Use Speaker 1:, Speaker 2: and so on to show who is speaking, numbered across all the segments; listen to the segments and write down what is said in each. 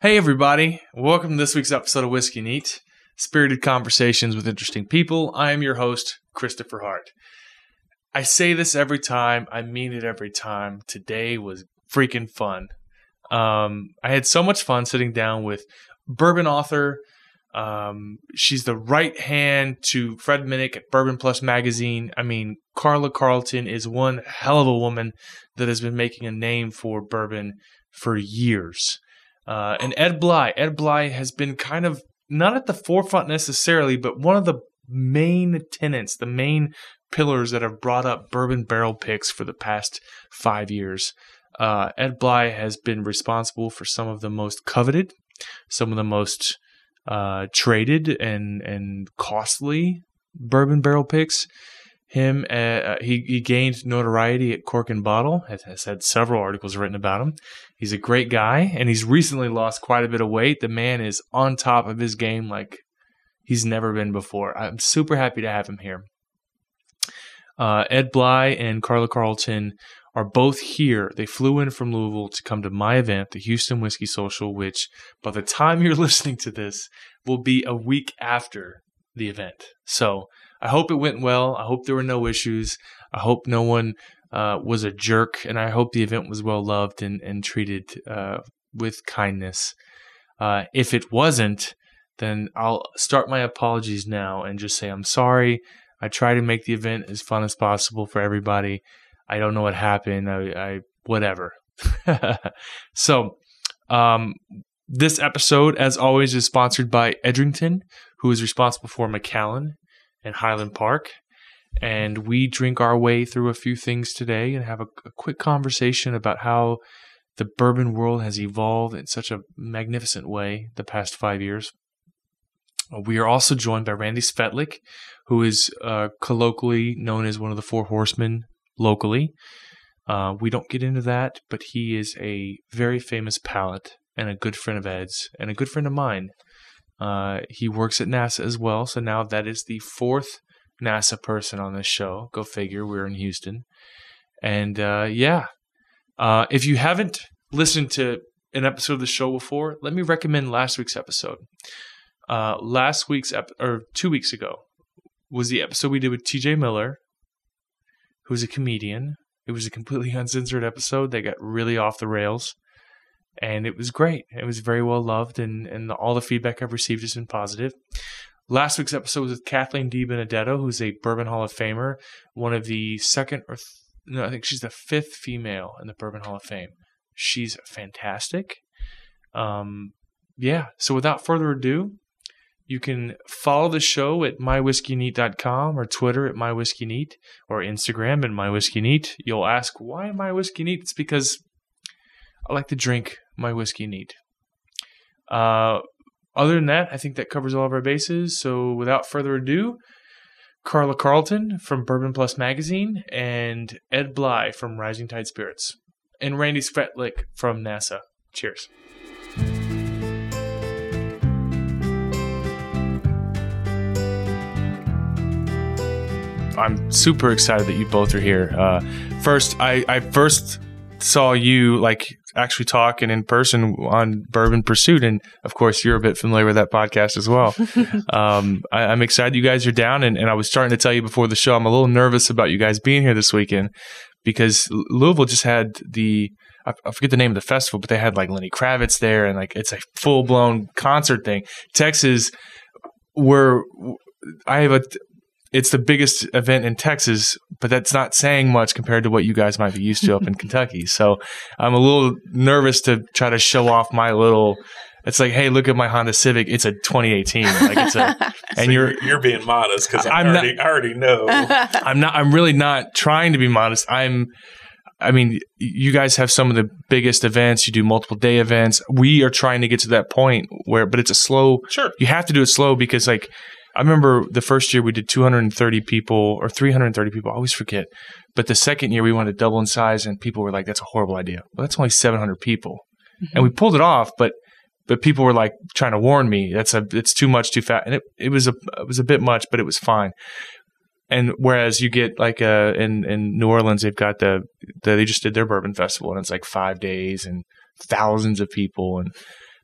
Speaker 1: Hey, everybody. Welcome to this week's episode of Whiskey Neat Spirited Conversations with Interesting People. I am your host, Christopher Hart. I say this every time, I mean it every time. Today was freaking fun. Um, I had so much fun sitting down with bourbon author. Um, she's the right hand to Fred Minnick at Bourbon Plus Magazine. I mean, Carla Carlton is one hell of a woman that has been making a name for bourbon for years. Uh, and Ed Bley, Ed Bley has been kind of not at the forefront necessarily, but one of the main tenants, the main pillars that have brought up bourbon barrel picks for the past five years. Uh, Ed Bley has been responsible for some of the most coveted, some of the most uh, traded and and costly bourbon barrel picks. Him, uh, uh, he, he gained notoriety at Cork and Bottle. Has, has had several articles written about him. He's a great guy, and he's recently lost quite a bit of weight. The man is on top of his game like he's never been before. I'm super happy to have him here. Uh, Ed Bley and Carla Carlton are both here. They flew in from Louisville to come to my event, the Houston Whiskey Social, which by the time you're listening to this will be a week after the event. So I hope it went well. I hope there were no issues. I hope no one uh, was a jerk, and I hope the event was well loved and, and treated uh, with kindness. Uh, if it wasn't, then I'll start my apologies now and just say I'm sorry. I try to make the event as fun as possible for everybody. I don't know what happened. I, I whatever. so, um, this episode, as always, is sponsored by Edrington, who is responsible for Macallan and Highland Park. And we drink our way through a few things today and have a, a quick conversation about how the bourbon world has evolved in such a magnificent way the past five years. We are also joined by Randy Svetlik, who is uh, colloquially known as one of the Four Horsemen locally. Uh, we don't get into that, but he is a very famous palate and a good friend of Ed's and a good friend of mine. Uh, he works at NASA as well, so now that is the fourth NASA person on this show. Go figure. We're in Houston, and uh, yeah, uh, if you haven't listened to an episode of the show before, let me recommend last week's episode. Uh, last week's ep- or two weeks ago was the episode we did with T.J. Miller, who's a comedian. It was a completely uncensored episode that got really off the rails and it was great. It was very well loved, and and all the feedback I've received has been positive. Last week's episode was with Kathleen D. DiBenedetto, who's a Bourbon Hall of Famer, one of the second or th- no, I think she's the fifth female in the Bourbon Hall of Fame. She's fantastic. Um, yeah. So without further ado, you can follow the show at mywhiskeyneat.com or Twitter at mywhiskeyneat or Instagram at mywhiskeyneat. You'll ask why mywhiskeyneat? It's because I like to drink my whiskey neat. Uh, other than that, I think that covers all of our bases. So without further ado, Carla Carlton from Bourbon Plus Magazine and Ed Bley from Rising Tide Spirits and Randy Svetlik from NASA. Cheers. I'm super excited that you both are here. Uh, first, I, I first saw you like actually talking in person on Bourbon Pursuit, and of course, you're a bit familiar with that podcast as well. um, I, am excited you guys are down, and, and I was starting to tell you before the show, I'm a little nervous about you guys being here this weekend because Louisville just had the I, I forget the name of the festival, but they had like Lenny Kravitz there, and like it's a full blown concert thing. Texas, where I have a it's the biggest event in Texas, but that's not saying much compared to what you guys might be used to up in Kentucky. So I'm a little nervous to try to show off my little. It's like, hey, look at my Honda Civic. It's a 2018. Like it's a, and
Speaker 2: So
Speaker 1: you're
Speaker 2: you're being modest because I
Speaker 1: I'm not-
Speaker 2: already, I already know.
Speaker 1: I'm not. I'm really not trying to be modest. I'm. I mean, you guys have some of the biggest events. You do multiple day events. We are trying to get to that point where, but it's a slow.
Speaker 2: Sure.
Speaker 1: You have to do it slow because, like, I remember the first year we did 230 people or 330 people. I always forget. But the second year we wanted to double in size, and people were like, "That's a horrible idea." Well, that's only 700 people, and we pulled it off. But but people were like trying to warn me that's a it's too much too fast and it, it was a it was a bit much but it was fine and whereas you get like uh in in New Orleans they've got the, the they just did their bourbon festival and it's like 5 days and thousands of people and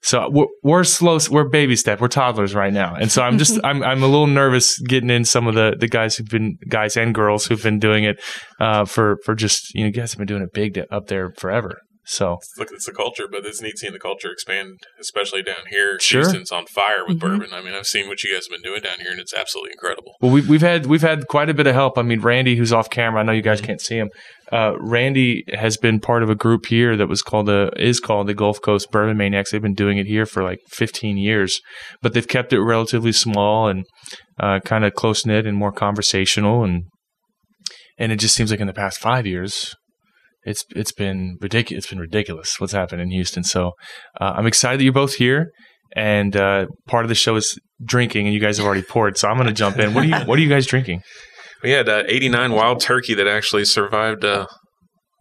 Speaker 1: So we're, we're slow, we're baby step, we're toddlers right now, and so I'm just I'm I'm a little nervous getting in some of the the guys who've been guys and girls who've been doing it uh, for for just you know you guys have been doing it big up there forever. So
Speaker 2: Look, it's the culture, but it's neat seeing the culture expand, especially down here.
Speaker 1: Sure.
Speaker 2: Houston's on fire with
Speaker 3: Mhm.
Speaker 2: bourbon. I mean, I've seen what you guys have been doing down here, and it's absolutely incredible.
Speaker 1: Well, we've we've had we've had quite a bit of help. I mean, Randy, who's off camera, I know you guys can't see him. Uh, Randy has been part of a group here that was called the is called the Gulf Coast Bourbon Maniacs. They've been doing it here for like 15 years, but they've kept it relatively small and uh, kind of close knit and more conversational. And and it just seems like in the past five years, it's it's been ridiculous. It's been ridiculous what's happened in Houston. So uh, I'm excited that you're both here. And uh, part of the show is drinking, and you guys have already poured. So I'm going to jump in. What are you What are you guys drinking?
Speaker 2: We had uh, 89 wild turkey that actually survived uh,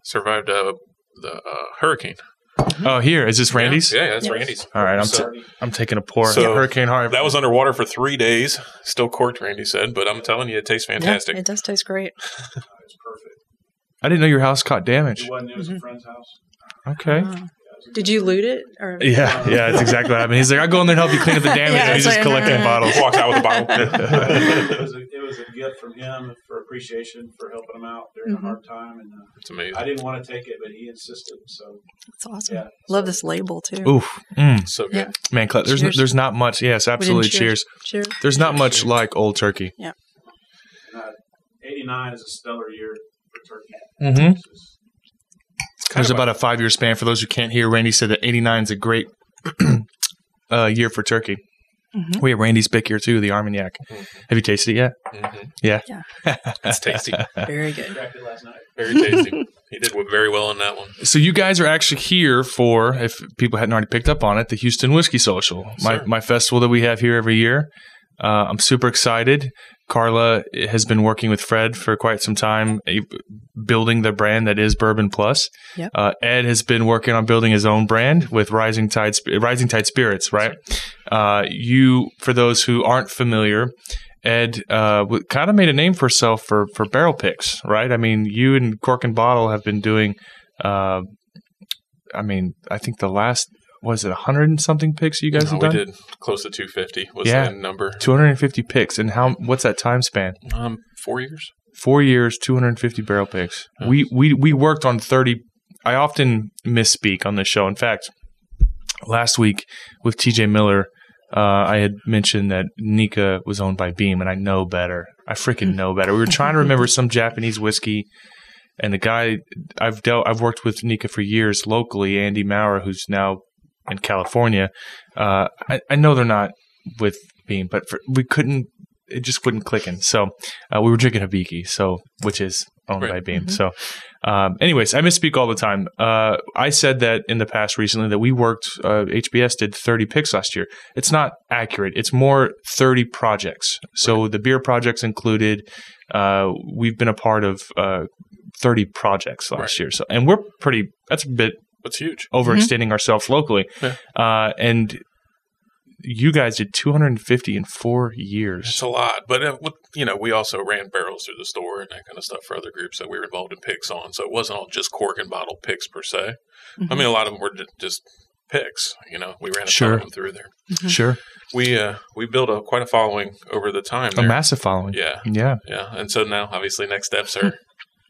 Speaker 2: survived uh, the uh, hurricane.
Speaker 1: Oh, here is this Randy's.
Speaker 2: Yeah, yeah that's
Speaker 3: Yes.
Speaker 2: Randy's.
Speaker 1: All right, I'm
Speaker 2: So-
Speaker 1: t- I'm taking a pour.
Speaker 2: So,
Speaker 1: Hurricane Harvey.
Speaker 2: That was underwater for three days, still corked. Randy said, but I'm telling you, it tastes fantastic.
Speaker 3: Yeah, it does taste great.
Speaker 4: It's perfect.
Speaker 1: I didn't know your house caught damage.
Speaker 4: It wasn't. It was
Speaker 3: Mhm.
Speaker 4: a friend's house.
Speaker 1: Okay.
Speaker 3: Wow. Did you loot it? Or
Speaker 1: Yeah, yeah, that's exactly what happened. He's like, I'll go in there and help you clean up the damage.
Speaker 3: Yeah,
Speaker 1: and he's just
Speaker 3: like,
Speaker 1: collecting bottles.
Speaker 2: Walks out with a bottle.
Speaker 4: it was a it was a gift from him for appreciation for helping him out during
Speaker 3: Mhm.
Speaker 4: a hard time, and uh,
Speaker 2: it's amazing.
Speaker 4: I didn't want to take it, but he insisted. So
Speaker 3: That's awesome.
Speaker 4: yeah,
Speaker 3: Love
Speaker 4: so-
Speaker 3: this label too.
Speaker 1: Oof. Mm.
Speaker 2: So good.
Speaker 3: Yeah.
Speaker 1: Man, Cle- there's
Speaker 3: Cheers.
Speaker 1: there's not much. Yes, absolutely. Cheers.
Speaker 3: Cheers.
Speaker 1: There's not much like Old Turkey.
Speaker 4: And, uh, '89 is a stellar year for turkey.
Speaker 1: Mm-hmm. There's about a five year span. For those who can't hear, Randy said that 89 is a great uh, year for turkey.
Speaker 3: Mhm.
Speaker 1: We have Randy's pick here too, the Armagnac.
Speaker 2: Mhm.
Speaker 1: Have you tasted it yet?
Speaker 2: Mhm.
Speaker 1: Yeah.
Speaker 2: It's tasty.
Speaker 3: Very good.
Speaker 4: cracked it last night.
Speaker 2: Very tasty. he did very well on that one.
Speaker 1: So you guys are actually here for, if people hadn't already picked up on it, the Houston Whiskey Social, my my festival that we have here every year. Uh, I'm super excited. Carla has been working with Fred for quite some time, building the brand that is Bourbon Plus.
Speaker 3: Yep.
Speaker 1: Uh, Ed has been working on building his own brand with Rising Tide, Rising Tide Spirits. Right. Uh, you, for those who aren't familiar, Ed uh, kind of made a name for himself for for barrel picks. Right. I mean, you and Cork and Bottle have been doing. Uh, I mean, I think the last was it 100 and something picks you guys
Speaker 2: No,
Speaker 1: have
Speaker 2: we did close to 250 was
Speaker 1: Yeah.
Speaker 2: the number.
Speaker 1: 250 picks and how what's that time span
Speaker 2: Um, four years.
Speaker 1: four years 250 barrel picks we we we worked on 30 i often misspeak on this show in fact last week with tj miller uh, I had mentioned that Nikka was owned by Beam, and I know better. I freaking know better. We were trying to remember some Japanese whiskey, and the guy I've dealt, I've worked with Nikka for years locally, Andy Maurer, who's now in California. Uh, I, I know they're not with Beam, but for, we couldn't. It just wasn't clicking. So uh, we were drinking Hibiki, so which is owned
Speaker 2: Right.
Speaker 1: by Beam.
Speaker 3: Mhm.
Speaker 1: So, um, anyways, I misspeak all the time. Uh, I said that in the past recently that we worked. Uh, HBS did 30 picks last year. It's not accurate. It's more 30 projects. So the beer projects included. Uh, we've been a part of uh, 30 projects last
Speaker 2: Right.
Speaker 1: year. So, and we're pretty. That's a bit
Speaker 2: That's huge.
Speaker 1: overextending ourselves locally.
Speaker 2: Yeah.
Speaker 1: Uh, and you guys did 250 in four years.
Speaker 2: It's a lot, but uh, with, you know, we also ran barrels through the store and that kind of stuff for other groups that we were involved in picks on. So it wasn't all just cork and bottle picks per se. I mean, a lot of them were just picks. You know, we ran a ton
Speaker 1: Sure.
Speaker 2: of them through there.
Speaker 1: Sure.
Speaker 2: We uh, we built a quite a following over the time.
Speaker 1: A massive following.
Speaker 2: yeah,
Speaker 1: Yeah.
Speaker 2: yeah, and so now obviously next steps are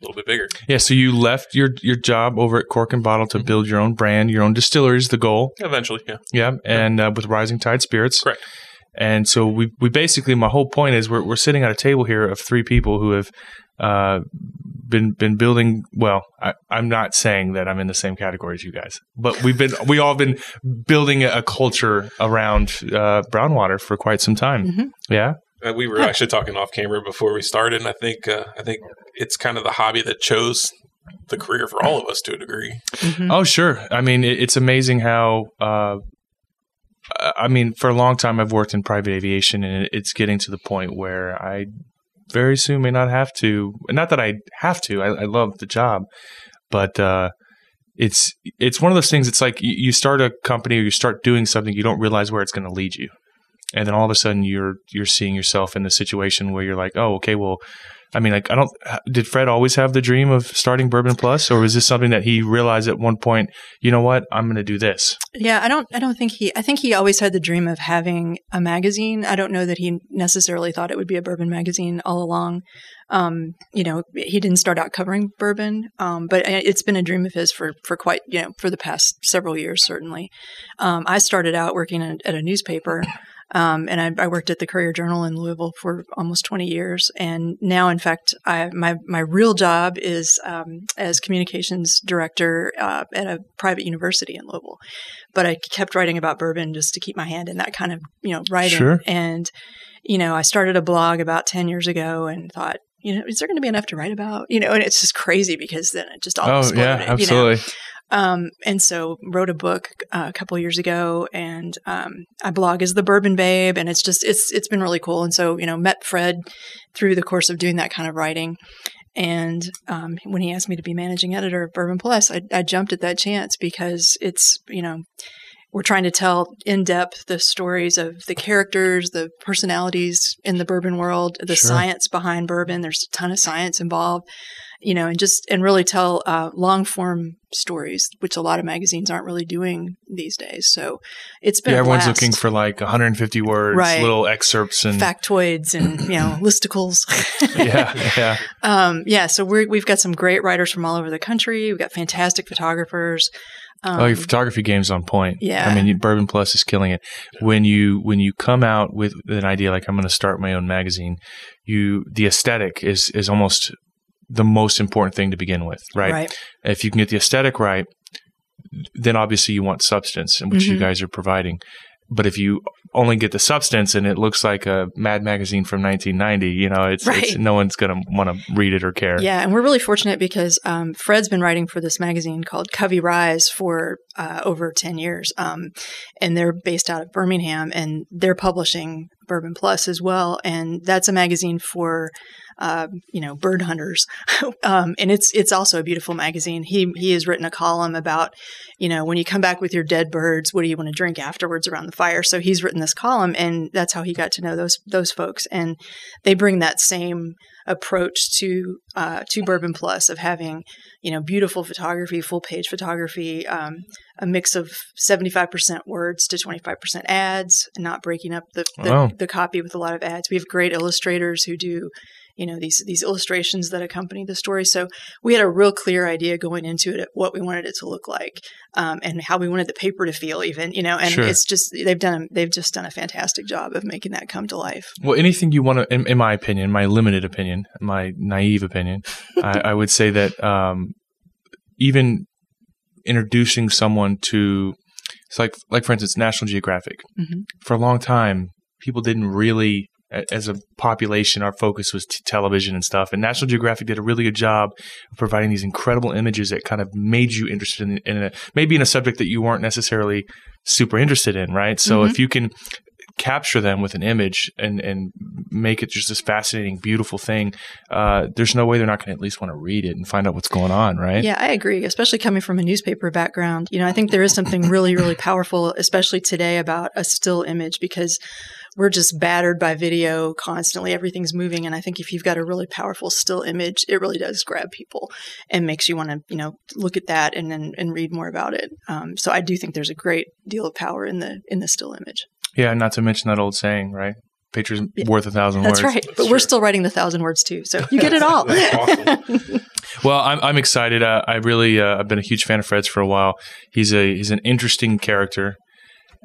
Speaker 2: a little bit bigger.
Speaker 1: Yeah. So you left your, your job over at Cork and Bottle to
Speaker 2: Mhm.
Speaker 1: build your own brand, your own distillery is the goal.
Speaker 2: Eventually, yeah,
Speaker 1: Yeah. And uh, with Rising Tide Spirits.
Speaker 2: Correct.
Speaker 1: And so we, we basically, my whole point is we're, we're sitting at a table here of three people who have uh, been been building. Well, I, I'm not saying that I'm in the same category as you guys, but we've been we all been building a, a culture around uh, Brownwater for quite some time.
Speaker 3: Mhm.
Speaker 1: Yeah.
Speaker 2: Uh, we were actually talking off camera before we started, and I think uh, I think it's kind of the hobby that chose the career for all of us to a degree.
Speaker 3: Mhm.
Speaker 1: Oh, sure. I mean, it, it's amazing how. Uh, I mean, for a long time, I've worked in private aviation, and it's getting to the point where I very soon may not have to. Not that I have to. I, I love the job, but uh, it's it's one of those things. It's like you, you start a company or you start doing something, you don't realize where it's going to lead you, and then all of a sudden you're you're seeing yourself in the situation where you're like, oh, okay, well. I mean, like, I don't. Did Fred always have the dream of starting Bourbon Plus, or was this something that he realized at one point? You know what? I'm going to do this.
Speaker 3: Yeah, I don't I don't think he I think he always had the dream of having a magazine. I don't know that he necessarily thought it would be a bourbon magazine all along. Um, you know, he didn't start out covering bourbon, um, but it's been a dream of his for for quite, you know, for the past several years certainly. Um, I started out working at, at a newspaper um, and I, I, worked at the Courier Journal in Louisville for almost 20 years. And now, in fact, I, my, my real job is um, as communications director uh, at a private university in Louisville. But I kept writing about bourbon just to keep my hand in that kind of, you know, writing.
Speaker 1: Sure.
Speaker 3: And, you know, I started a blog about 10 years ago and thought, you know, is there going to be enough to write about? You know, and it's just crazy because then it just all
Speaker 1: oh,
Speaker 3: exploded.
Speaker 1: yeah, absolutely.
Speaker 3: You know? Um, and so wrote a book uh, a couple years ago, and um, I blog as the Bourbon Babe, and it's just it's it's been really cool. And so you know, met Fred through the course of doing that kind of writing. And um, when he asked me to be managing editor of Bourbon Plus, I, I jumped at that chance because it's you know we're trying to tell in depth the stories of the characters, the personalities in the bourbon world, the
Speaker 1: Sure.
Speaker 3: science behind bourbon. There's a ton of science involved, you know, and just and really tell uh, long form stories, which a lot of magazines aren't really doing these days. So it's been
Speaker 1: Yeah, everyone's looking for like 150 words,
Speaker 3: Right.
Speaker 1: little excerpts, and
Speaker 3: factoids and you know listicles.
Speaker 1: yeah, yeah.
Speaker 3: um, yeah. So we we've got some great writers from all over the country. We've got fantastic photographers. Um,
Speaker 1: oh, your photography game's on point.
Speaker 3: yeah.
Speaker 1: I mean, you- Bourbon Plus is killing it. When you when you come out with an idea like I'm going to start my own magazine, you the aesthetic is is almost the most important thing to begin with, right?
Speaker 3: right.
Speaker 1: If you can get the aesthetic right, then obviously you want substance, and which you
Speaker 3: Mhm.
Speaker 1: guys are providing. But if you only get the substance and it looks like a Mad magazine from 1990, you know, it's, it's no one's going to want to read it or care.
Speaker 3: Yeah, and we're really fortunate because um, Fred's been writing for this magazine called Covey Rise for uh, over 10 years. Um, and they're based out of Birmingham and they're publishing Bourbon Plus as well. And that's a magazine for, uh, you know, bird hunters. um, and it's it's also a beautiful magazine. He, he has written a column about, you know, when you come back with your dead birds, what do you want to drink afterwards around the fire? So he's written this column and that's how he got to know those those folks. And they bring that same approach to uh, to Bourbon Plus of having you know beautiful photography, full page photography, um, a mix of seventy five percent words to twenty five percent ads, not breaking up the the,
Speaker 1: Wow.
Speaker 3: the copy with a lot of ads. We have great illustrators who do you know these these illustrations that accompany the story. So we had a real clear idea going into it what we wanted it to look like um, and how we wanted the paper to feel, even you know. And
Speaker 1: Sure.
Speaker 3: it's just they've done they've just done a fantastic job of making that come to life.
Speaker 1: Well, anything you want to, in, in my opinion, my limited opinion, my naive opinion, I, I would say that um, even introducing someone to, it's like, like for instance, National Geographic.
Speaker 3: Mhm.
Speaker 1: For a long time, people didn't really, as a population, our focus was t- television and stuff. And National Geographic did a really good job of providing these incredible images that kind of made you interested in, in a, maybe in a subject that you weren't necessarily super interested in, right? So
Speaker 3: Mhm.
Speaker 1: if you can capture them with an image and and make it just this fascinating, beautiful thing, uh, there's no way they're not going to at least want to read it and find out what's going on, right?
Speaker 3: Yeah, I agree, especially coming from a newspaper background. You know, I think there is something really, really powerful, especially today, about a still image because we're just battered by video constantly. Everything's moving. And I think if you've got a really powerful still image, it really does grab people and makes you want to, you know, look at that and then and read more about it. Um, so I do think there's a great deal of power in the in the still image.
Speaker 1: Yeah, not to mention that old saying, right? Pictures
Speaker 3: Yeah.
Speaker 1: worth a thousand
Speaker 3: That's
Speaker 1: words.
Speaker 3: That's right. But we're still writing the thousand words too. So you get it all.
Speaker 2: Awesome.
Speaker 1: Well, I'm I'm excited. Uh, I really uh, I've been a huge fan of Fred's for a while. He's a he's an interesting character,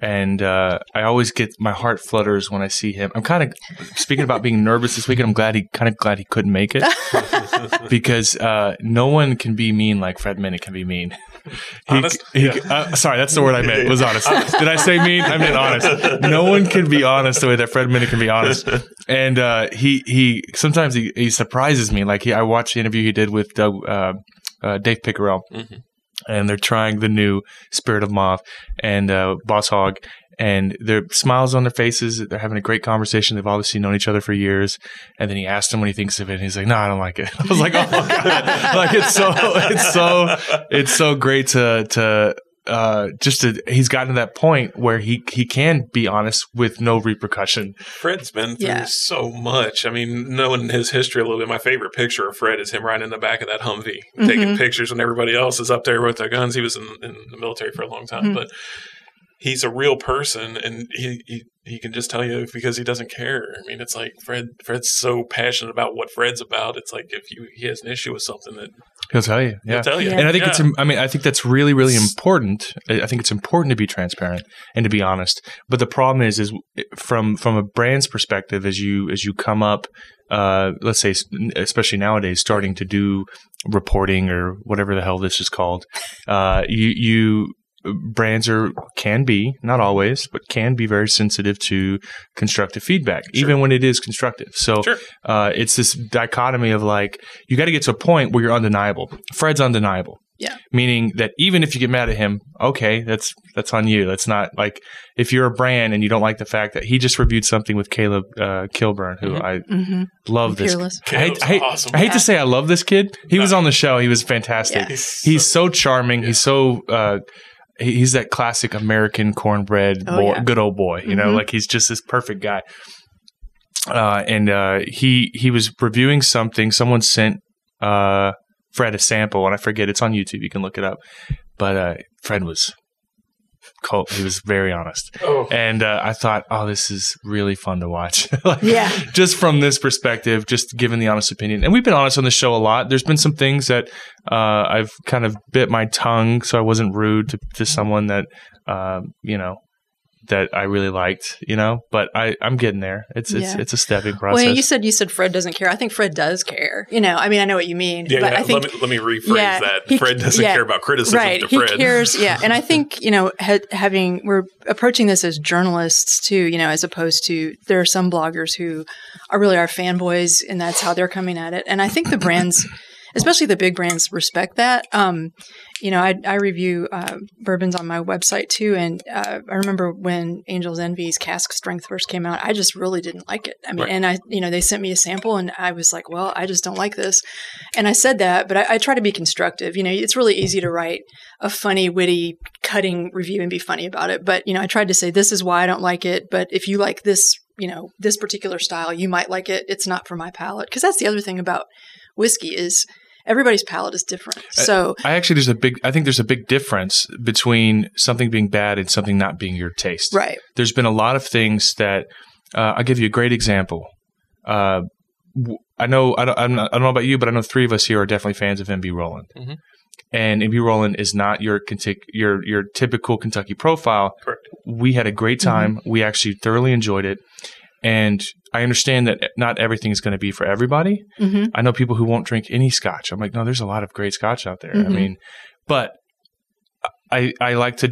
Speaker 1: and uh, I always get my heart flutters when I see him. I'm kind of speaking about being nervous this weekend. I'm glad he kind of glad he couldn't make it because uh, no one can be mean like Fred Minnick can be mean. He-
Speaker 2: Honest?
Speaker 1: he-
Speaker 2: Yeah.
Speaker 1: uh, sorry, that's the word I meant. Was honest. Did I say mean? I meant honest. No one can be honest the way that Fred Minnick can be honest. And uh, he he sometimes he, he surprises me. Like he, I watched the interview he did with Doug, uh, uh, Dave Pickerell,
Speaker 2: Mhm.
Speaker 1: And they're trying the new Spirit of Moth and uh, Boss Hog, and their smiles on their faces. They're having a great conversation. They've obviously known each other for years. And then he asked him what he thinks of it, and he's like, "No, I don't like it." I was like, "Oh god!" like it's so it's so it's so great to to uh, just to, he's gotten to that point where he he can be honest with no repercussion.
Speaker 2: Fred's been through
Speaker 3: Yeah.
Speaker 2: so much. I mean, knowing his history a little bit, my favorite picture of Fred is him riding in the back of that Humvee, taking
Speaker 3: Mhm.
Speaker 2: pictures when everybody else is up there with their guns. He was in, in the military for a long time,
Speaker 3: Mhm.
Speaker 2: but he's a real person, and he, he he can just tell you because he doesn't care. I mean, it's like Fred. Fred's so passionate about what Fred's about. It's like if you he has an issue with something that
Speaker 1: He'll tell you.
Speaker 2: he'll
Speaker 1: Yeah.
Speaker 2: tell you.
Speaker 3: Yeah.
Speaker 1: And I think
Speaker 2: Yeah.
Speaker 1: it's, I mean, I think that's really, really important. I I think it's important to be transparent and to be honest. But the problem is, is from from a brand's perspective, as you as you come up, uh, let's say, especially nowadays, starting to do reporting or whatever the hell this is called, uh, you you brands are can be not always, but can be very sensitive to constructive feedback, even when it is constructive. So
Speaker 2: Sure.
Speaker 1: uh, it's this dichotomy of like you got to get to a point where you're undeniable. Fred's undeniable.
Speaker 3: Yeah.
Speaker 1: Meaning that even if you get mad at him, okay, that's that's on you. That's not like if you're a brand and you don't like the fact that he just reviewed something with Caleb uh, Kilburn, who
Speaker 2: Mhm.
Speaker 1: I
Speaker 3: hmm
Speaker 1: love this. I hate, I hate,
Speaker 2: awesome.
Speaker 1: I hate
Speaker 3: Yeah.
Speaker 1: to say I love this kid. He was on the show. He was fantastic.
Speaker 3: Yeah.
Speaker 1: He's so charming. He's so uh, he's that classic American cornbread
Speaker 3: Oh,
Speaker 1: boy,
Speaker 3: yeah.
Speaker 1: good old boy. You know,
Speaker 3: Mhm.
Speaker 1: like he's just this perfect guy. Uh, and uh, he he was reviewing something. Someone sent uh, Fred a sample, and I forget it's on YouTube. You can look it up. But uh, Fred was cold. He was very honest,
Speaker 2: oh,
Speaker 1: and uh, I thought, oh, this is really fun to watch. Like,
Speaker 3: Yeah.
Speaker 1: just from this perspective, just given the honest opinion. And we've been honest on the show a lot. There's been some things that uh, I've kind of bit my tongue so I wasn't rude to, to someone that, um, you know, that I really liked, you know, but I, I'm getting there. It's, it's,
Speaker 3: Yeah.
Speaker 1: it's a stepping process.
Speaker 3: Well, you said you said Fred doesn't care. I think Fred does care. You know, I mean, I know what you mean,
Speaker 2: yeah,
Speaker 3: but
Speaker 2: yeah.
Speaker 3: I think
Speaker 2: let me let me rephrase
Speaker 3: Yeah,
Speaker 2: that.
Speaker 3: he-
Speaker 2: Fred doesn't
Speaker 3: yeah,
Speaker 2: care about criticism
Speaker 3: right.
Speaker 2: to
Speaker 3: He
Speaker 2: Fred.
Speaker 3: cares. Yeah, and I think you know, ha- having we're approaching this as journalists too. You know, as opposed to there are some bloggers who are really our fanboys, and that's how they're coming at it. And I think the brands, especially the big brands, respect that. Um, you know, I, I review uh, bourbons on my website too, and uh, I remember when Angels Envy's cask strength first came out, I just really didn't like it. I mean,
Speaker 2: Right.
Speaker 3: and I, you know, they sent me a sample, and I was like, well, I just don't like this, and I said that, but I, I try to be constructive. You know, it's really easy to write a funny, witty, cutting review and be funny about it, but you know, I tried to say this is why I don't like it, but if you like this, you know, this particular style, you might like it. It's not for my palate, because that's the other thing about whiskey is everybody's palate is different. So
Speaker 1: I actually, there's a big, I think there's a big difference between something being bad and something not being your taste.
Speaker 3: right.
Speaker 1: there's been a lot of things that uh, I'll give you a great example. Uh, w- I know I don't, I'm not, I don't know about you, but I know three of us here are definitely fans of MB Roland.
Speaker 2: Mhm.
Speaker 1: And MB Roland is not your your your typical Kentucky profile.
Speaker 2: Correct.
Speaker 1: We had a great time. We actually thoroughly enjoyed it. And I understand that not everything is going to be for everybody.
Speaker 3: hmm
Speaker 1: I know people who won't drink any scotch. I'm like, no, there's a lot of great scotch out there. I
Speaker 3: Mhm.
Speaker 1: mean, but I I like to.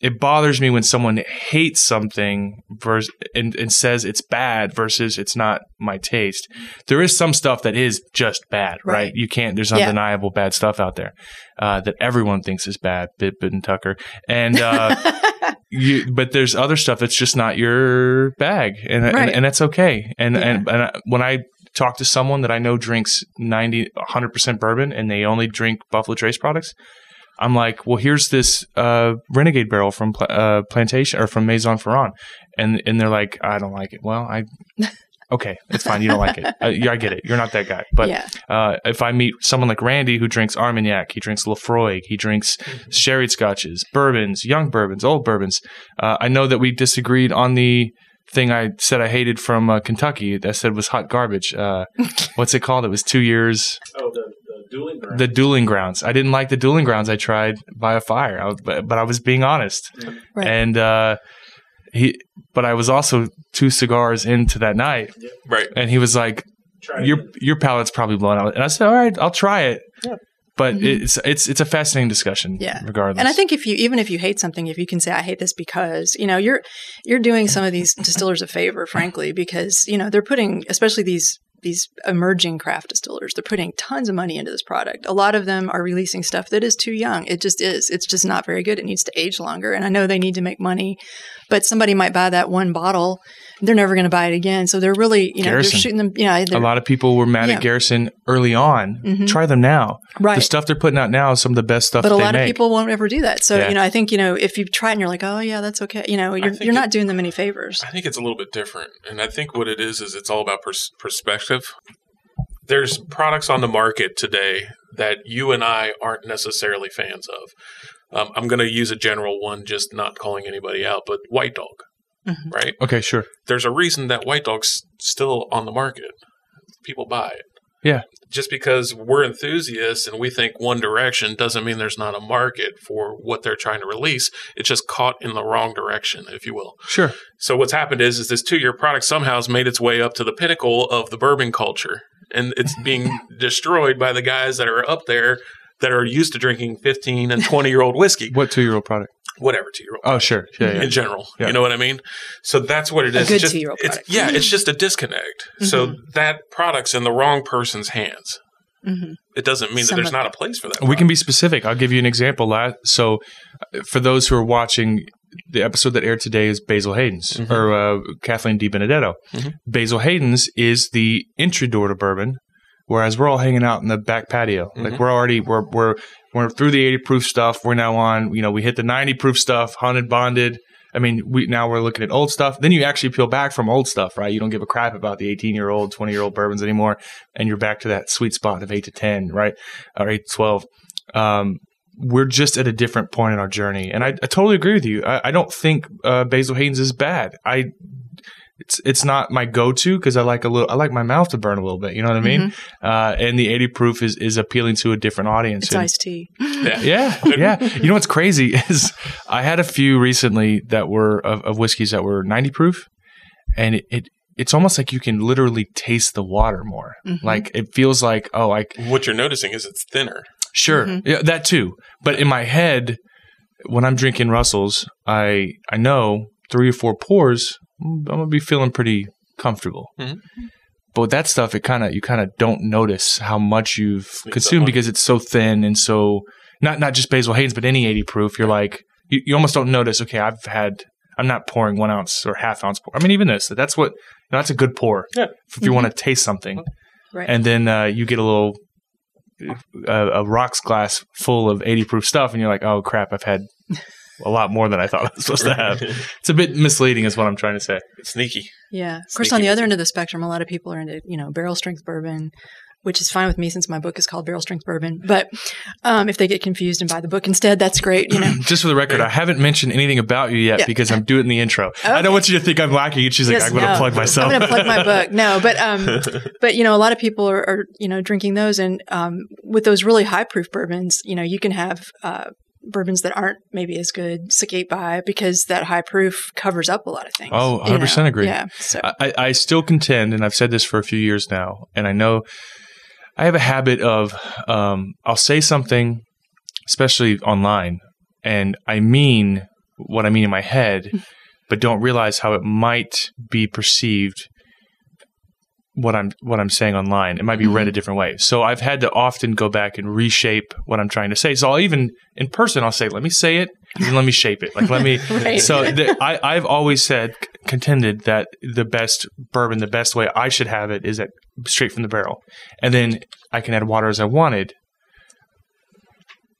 Speaker 1: It bothers me when someone hates something vers- and, and says it's bad versus it's not my taste. There is some stuff that is just bad, right?
Speaker 3: Right.
Speaker 1: You can't. There's
Speaker 3: Yeah.
Speaker 1: undeniable bad stuff out there uh, that everyone thinks is bad. Bib, Bib, and Tucker, and uh, you but there's other stuff that's just not your bag and and,
Speaker 3: Right.
Speaker 1: and that's okay and
Speaker 3: Yeah.
Speaker 1: and, and I, when i talk to someone that i know drinks 90 100% bourbon and they only drink buffalo trace products i'm like well here's this uh, renegade barrel from uh, plantation or from maison ferrand and and they're like i don't like it well i okay it's fine you don't like it uh, yeah i get it you're not that guy but
Speaker 3: yeah.
Speaker 1: uh, if I meet someone like Randy who drinks Armagnac, he drinks Laphroaig, he drinks sherry scotches, bourbons, young bourbons, old bourbons. Uh, I know that we disagreed on the thing I said I hated from uh, Kentucky. That I said was hot garbage. Uh, what's it called? It was two years.
Speaker 4: Oh, the, the dueling ground.
Speaker 1: The dueling grounds. I didn't like the dueling grounds. I tried by a fire, I was, but, but I was being honest.
Speaker 3: Right.
Speaker 1: And uh, he, but I was also two cigars into that night,
Speaker 2: Right.
Speaker 1: and he was like,
Speaker 4: Try
Speaker 1: your
Speaker 4: it.
Speaker 1: your palate's probably blown out. And I said, all right, I'll try it.
Speaker 2: Yeah.
Speaker 1: But
Speaker 3: Mhm.
Speaker 1: it's it's it's a fascinating discussion.
Speaker 3: Yeah.
Speaker 1: Regardless.
Speaker 3: And I think if you even if you hate something, if you can say I hate this because you know you're you're doing some of these distillers a favor, frankly, because you know they're putting especially these these emerging craft distillers. They're putting tons of money into this product. A lot of them are releasing stuff that is too young. It just is. It's just not very good. It needs to age longer. And I know they need to make money, but somebody might buy that one bottle. They're never going to buy it again. So they're really, you know,
Speaker 1: Garrison.
Speaker 3: they're shooting them. Yeah,
Speaker 1: A lot of people were mad
Speaker 3: Yeah.
Speaker 1: at Garrison early on.
Speaker 3: Mhm.
Speaker 1: Try them now.
Speaker 3: right.
Speaker 1: The stuff they're putting out now is some of the best stuff
Speaker 3: but a
Speaker 1: they
Speaker 3: lot
Speaker 1: make.
Speaker 3: of people won't ever do that. So
Speaker 1: Yeah.
Speaker 3: you know, I think you know if you try it and you're like, oh yeah, that's okay. You know, you're you're
Speaker 2: it-
Speaker 3: not doing them any favors.
Speaker 2: I think it's a little bit different, and I think what it is is it's all about pers- perspective. There's products on the market today that you and I aren't necessarily fans of. Um, I'm going to use a general one, just not calling anybody out, but White Dog,
Speaker 3: Mhm.
Speaker 2: right?
Speaker 1: okay, sure.
Speaker 2: There's a reason that White Dog's still on the market. People buy it.
Speaker 1: Yeah.
Speaker 2: Just because we're enthusiasts and we think one direction doesn't mean there's not a market for what they're trying to release. It's just caught in the wrong direction, if you will.
Speaker 1: Sure.
Speaker 2: So what's happened is, is this two-year product somehow has made its way up to the pinnacle of the bourbon culture, and it's being destroyed by the guys that are up there that are used to drinking 15 and 20-year-old whiskey,
Speaker 1: What two year old product?
Speaker 2: whatever two-year-old
Speaker 1: Oh, sure. Yeah, yeah.
Speaker 2: in general.
Speaker 1: Yeah.
Speaker 2: You know what I mean? So that's what it
Speaker 3: A good
Speaker 2: It's
Speaker 3: two-year-old
Speaker 2: it's,
Speaker 3: product.
Speaker 2: yeah, it's just a disconnect. So that product's in the wrong person's hands.
Speaker 3: Mhm.
Speaker 2: It doesn't mean
Speaker 3: Some
Speaker 2: that there's not a place for that.
Speaker 1: We can be specific. I'll give you an example. La- So, uh, for those who are watching, the episode that aired today is Basil Hayden's
Speaker 2: Mhm.
Speaker 1: or uh, Kathleen Di Benedetto.
Speaker 2: Mhm.
Speaker 1: Basil Hayden's is the entry door to bourbon, whereas we're all hanging out in the back patio. Like
Speaker 2: Mhm.
Speaker 1: we're already we're we're we're through the eighty proof stuff. We're now on. You know, we hit the ninety proof stuff, hunted, bonded. I mean, we now we're looking at old stuff. Then you actually peel back from old stuff, right? You don't give a crap about the eighteen year old, twenty year old bourbons anymore, and you're back to that sweet spot of eight to ten, right, or eight to twelve. Um, we're just at a different point in our journey, and I, I totally agree with you. I, I don't think uh, Basil Hayden's is bad. I it's it's not my go to because I like a little I like my mouth to burn a little bit. You know what I mean? Uh, and the eighty proof is is appealing to a different audience.
Speaker 3: It's
Speaker 1: and-
Speaker 3: iced tea.
Speaker 2: Yeah.
Speaker 1: yeah, yeah. You know what's crazy is I had a few recently that were of, of whiskeys that were 90 proof, and it, it it's almost like you can literally taste the water more.
Speaker 3: Mhm.
Speaker 1: Like it feels like oh, like
Speaker 2: What you're noticing is it's thinner.
Speaker 1: sure
Speaker 3: Mhm.
Speaker 1: yeah that too. But in my head, when I'm drinking Russells, I I know three or four pours, I'm gonna be feeling pretty comfortable.
Speaker 2: Mhm.
Speaker 1: But with that stuff, it kind of you kind of don't notice how much you've
Speaker 2: Sneaks up
Speaker 1: consumed
Speaker 2: on
Speaker 1: because it's so thin and so not not just Basil Hayden's, but any 80 proof. You're like you, you almost don't notice. Okay, I've had I'm not pouring one ounce or half ounce pour. I mean, even this that's what you know, that's a good pour.
Speaker 2: Yeah.
Speaker 1: If you want to taste something,
Speaker 3: Right.
Speaker 1: and then uh, you get a little uh, a rocks glass full of 80 proof stuff, and you're like, oh crap, I've had a lot more than I thought I was supposed to have. It's a bit misleading, is what I'm trying to say.
Speaker 2: It's sneaky.
Speaker 3: Yeah. Of course,
Speaker 2: Sneaky
Speaker 3: on the other end of the spectrum, a lot of people are into, you know, barrel strength bourbon, which is fine with me since my book is called Barrel Strength Bourbon. But um, if they get confused and buy the book instead, that's great. You know.
Speaker 1: Just for the record, I haven't mentioned anything about you yet
Speaker 3: Yeah.
Speaker 1: because I'm doing the intro. I don't want you to think I'm lacking. She's like,
Speaker 3: Yes,
Speaker 1: I'm going to
Speaker 3: no.
Speaker 1: plug myself.
Speaker 3: I'm going to plug my book. No, but um, but you know, a lot of people are, are you know drinking those, and um, with those really high proof bourbons, you know, you can have uh, bourbons that aren't maybe as good, eight by, because that high proof covers up a lot of things.
Speaker 1: Oh, 100%
Speaker 3: know?
Speaker 1: agree.
Speaker 3: Yeah. So
Speaker 1: I, I still contend, and I've said this for a few years now, and I know I have a habit of um, I'll say something, especially online, and I mean what I mean in my head, but don't realize how it might be perceived. What I'm what I'm saying online, it might be read a mm-hmm. different way. So I've had to often go back and reshape what I'm trying to say. So I'll even in person, I'll say, "Let me say it, and let me shape it." Like let me
Speaker 3: Right.
Speaker 1: so the, I, I've always said, contended that the best bourbon, the best way I should have it is at straight from the barrel, and then I can add water as I wanted.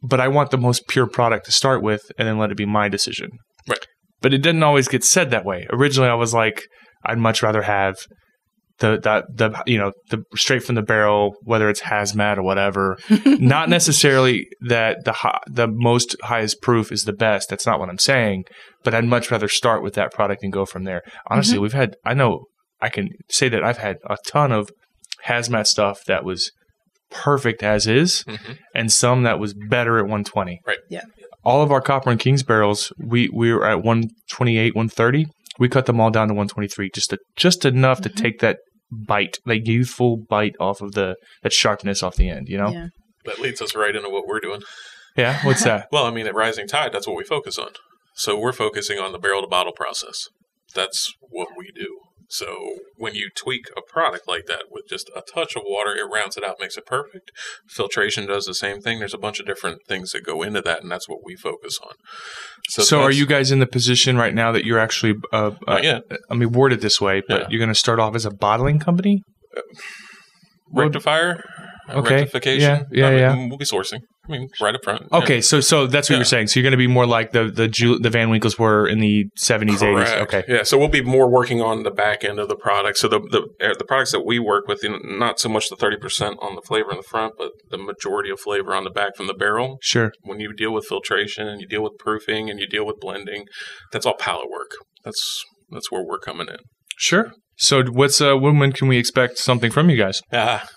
Speaker 1: But I want the most pure product to start with, and then let it be my decision.
Speaker 2: Right.
Speaker 1: But it didn't always get said that way. Originally, I was like, I'd much rather have the that the you know the straight from the barrel, whether it's hazmat or whatever. not necessarily that the hi- the most highest proof is the best. That's not what I'm saying. But I'd much rather start with that product and go from there. Honestly, we've had I know I can say that I've had a ton of hazmat stuff that was perfect as is,
Speaker 2: Mhm.
Speaker 1: and some that was better at 120.
Speaker 2: Right.
Speaker 3: Yeah.
Speaker 1: All of our Copper and Kings barrels, we we were at 128, 130. We cut them all down to 123, just to, just enough to mm-hmm. take that bite, that youthful bite off of the that sharpness off the end. You know?
Speaker 3: yeah.
Speaker 2: That leads us right into what we're doing.
Speaker 1: Yeah. What's that?
Speaker 2: Well, I mean, at Rising Tide, that's what we focus on. So we're focusing on the barrel to bottle process. That's what we do. So when you tweak a product like that with just a touch of water, it rounds it out, makes it perfect. Filtration does the same thing. There's a bunch of different things that go into that, and that's what we focus on.
Speaker 1: So, are you guys in the position right now that you're actually, uh, uh. I mean, worded this way, but
Speaker 2: Yeah.
Speaker 1: you're going to start off as a bottling company?
Speaker 2: rectifier?
Speaker 1: Okay.
Speaker 2: Rectification?
Speaker 1: Yeah, yeah,
Speaker 2: I mean,
Speaker 1: yeah.
Speaker 2: We'll be sourcing. I mean, right up front. Yeah.
Speaker 1: Okay, so so that's what
Speaker 2: Yeah.
Speaker 1: you're saying. So you're going to be more like the the Ju- the Van Winkles were in the 70s, 80s. Okay,
Speaker 2: Yeah. So we'll be more working on the back end of the product. So the the uh, the products that we work with, not so much the thirty percent on the flavor in the front, but the majority of flavor on the back from the barrel.
Speaker 1: sure.
Speaker 2: When you deal with filtration and you deal with proofing and you deal with blending, that's all palate work. That's that's where we're coming in.
Speaker 1: Sure. So what's uh when, when can we expect something from you guys?
Speaker 2: Ah,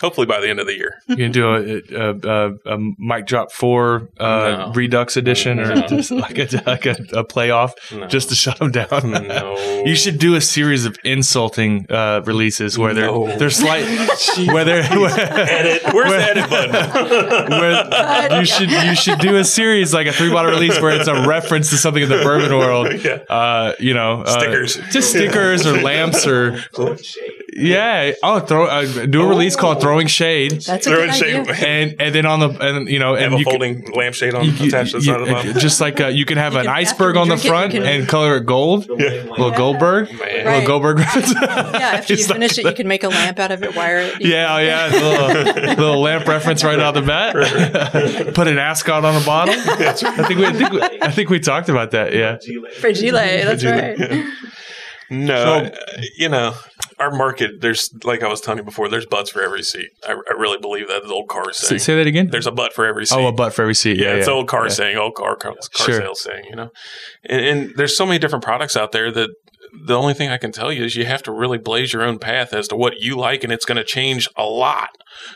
Speaker 2: hopefully by the end of the year.
Speaker 1: You can do a a, a, a mic drop four uh,
Speaker 2: No.
Speaker 1: Redux edition or
Speaker 2: No.
Speaker 1: just like a like a, a playoff
Speaker 2: No.
Speaker 1: just to shut them down.
Speaker 2: no.
Speaker 1: You should do a series of insulting uh, releases where they're
Speaker 2: No.
Speaker 1: they're slight where they're
Speaker 2: edit. Where's
Speaker 1: Where-
Speaker 2: the edit button?
Speaker 1: where you should you should do a series like a three bottle release where it's a reference to something in the bourbon world.
Speaker 2: Yeah.
Speaker 1: Uh, you know, uh,
Speaker 2: Stickers.
Speaker 1: just stickers or lamps or yeah. Oh, throw uh, do a release called "Throwing Shade,"
Speaker 3: That's a
Speaker 2: Throw
Speaker 3: good
Speaker 2: shade.
Speaker 3: idea.
Speaker 1: and and then on the and you know
Speaker 2: Have
Speaker 1: and
Speaker 2: a
Speaker 1: you can,
Speaker 2: folding lampshade on
Speaker 1: you-
Speaker 2: attached to the
Speaker 1: you-
Speaker 2: side of the bottle.
Speaker 1: just like uh, you can have
Speaker 3: You
Speaker 1: an
Speaker 3: can-
Speaker 1: iceberg on the
Speaker 3: drink it,
Speaker 1: front and color it gold, little Goldberg,
Speaker 2: Man.
Speaker 1: little
Speaker 3: Right.
Speaker 1: Goldberg.
Speaker 3: Yeah, after you
Speaker 1: It's like
Speaker 3: finish it, you can make a lamp out of it, wire it.
Speaker 1: Yeah, oh yeah, the little, little lamp reference right out of the bat. Put an ascot on the bottom. I think we, I think we, I think we talked about that. Yeah.
Speaker 3: Fragile, that's right.
Speaker 2: No,
Speaker 1: So-
Speaker 2: uh, you know, our market, there's, like I was telling you before, there's butts for every seat. I, I really believe that, the old car
Speaker 1: Say,
Speaker 2: saying.
Speaker 1: say that again.
Speaker 2: There's a butt for every seat.
Speaker 1: Oh, a butt for every seat.
Speaker 2: yeah,
Speaker 1: Yeah,
Speaker 2: it's
Speaker 1: yeah.
Speaker 2: old car
Speaker 1: Yeah.
Speaker 2: saying, old car, car, car
Speaker 1: Sure.
Speaker 2: sales saying, you know. And, and there's so many different products out there that the only thing I can tell you is you have to really blaze your own path as to what you like, and it's going to change a lot.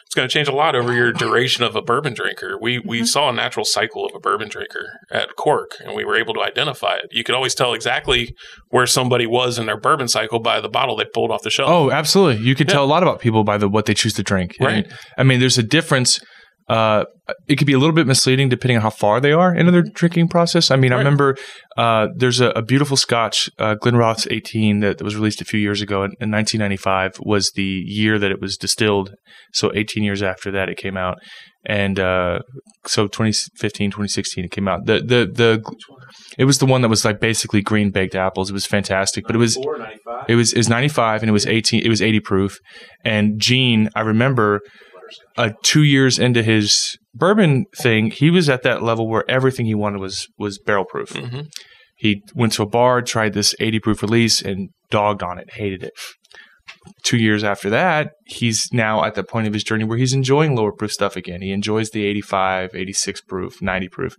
Speaker 2: It's going to change a lot over your duration of a bourbon drinker. We we mm-hmm. saw a natural cycle of a bourbon drinker at Cork, and we were able to identify it. You could always tell exactly where somebody was in their bourbon cycle by the bottle they pulled off the shelf.
Speaker 1: Oh, absolutely. You can
Speaker 2: Yeah.
Speaker 1: tell a lot about people by the what they choose to drink.
Speaker 2: Right.
Speaker 1: And, I mean, there's a difference. Uh, it could be a little bit misleading depending on how far they are into their drinking process. I mean, I remember uh, there's a, a beautiful Scotch, uh, Glenrothes 18, that, that was released a few years ago. In, in 1995 was the year that it was distilled. So 18 years after that, it came out, and uh, so 2015, 2016, it came out. The the the it was the one that was like basically green baked apples. It was fantastic, but it was it was it was 95 and it was 18 it was 80 proof and gene i remember uh, two years into his bourbon thing he was at that level where everything he wanted was was barrel proof.
Speaker 2: Hmm
Speaker 1: he went to a bar tried this 80 proof release and dogged on it hated it. Two years after that he's now at the point of his journey where he's enjoying lower proof stuff again. He enjoys the 85 86 proof 90 proof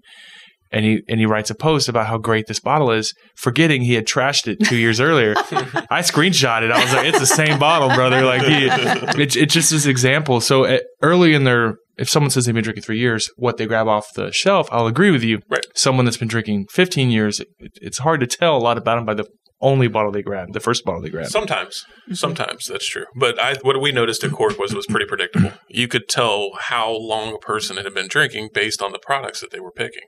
Speaker 1: and he and he writes a post about how great this bottle is, forgetting he had trashed it two years earlier. I screenshot it. I was like, "It's the same bottle, brother." Like he, it, it's just this example. So uh, early in their, if someone says they've been drinking three years, what they grab off the shelf, I'll agree with you.
Speaker 2: Right.
Speaker 1: Someone that's been drinking 15 years, it, it's hard to tell a lot about them by the only bottle they grab, the first bottle they grab.
Speaker 2: Sometimes, mm-hmm. sometimes that's true. But I, what we noticed at Cork was it was pretty predictable. You could tell how long a person had been drinking based on the products that they were picking,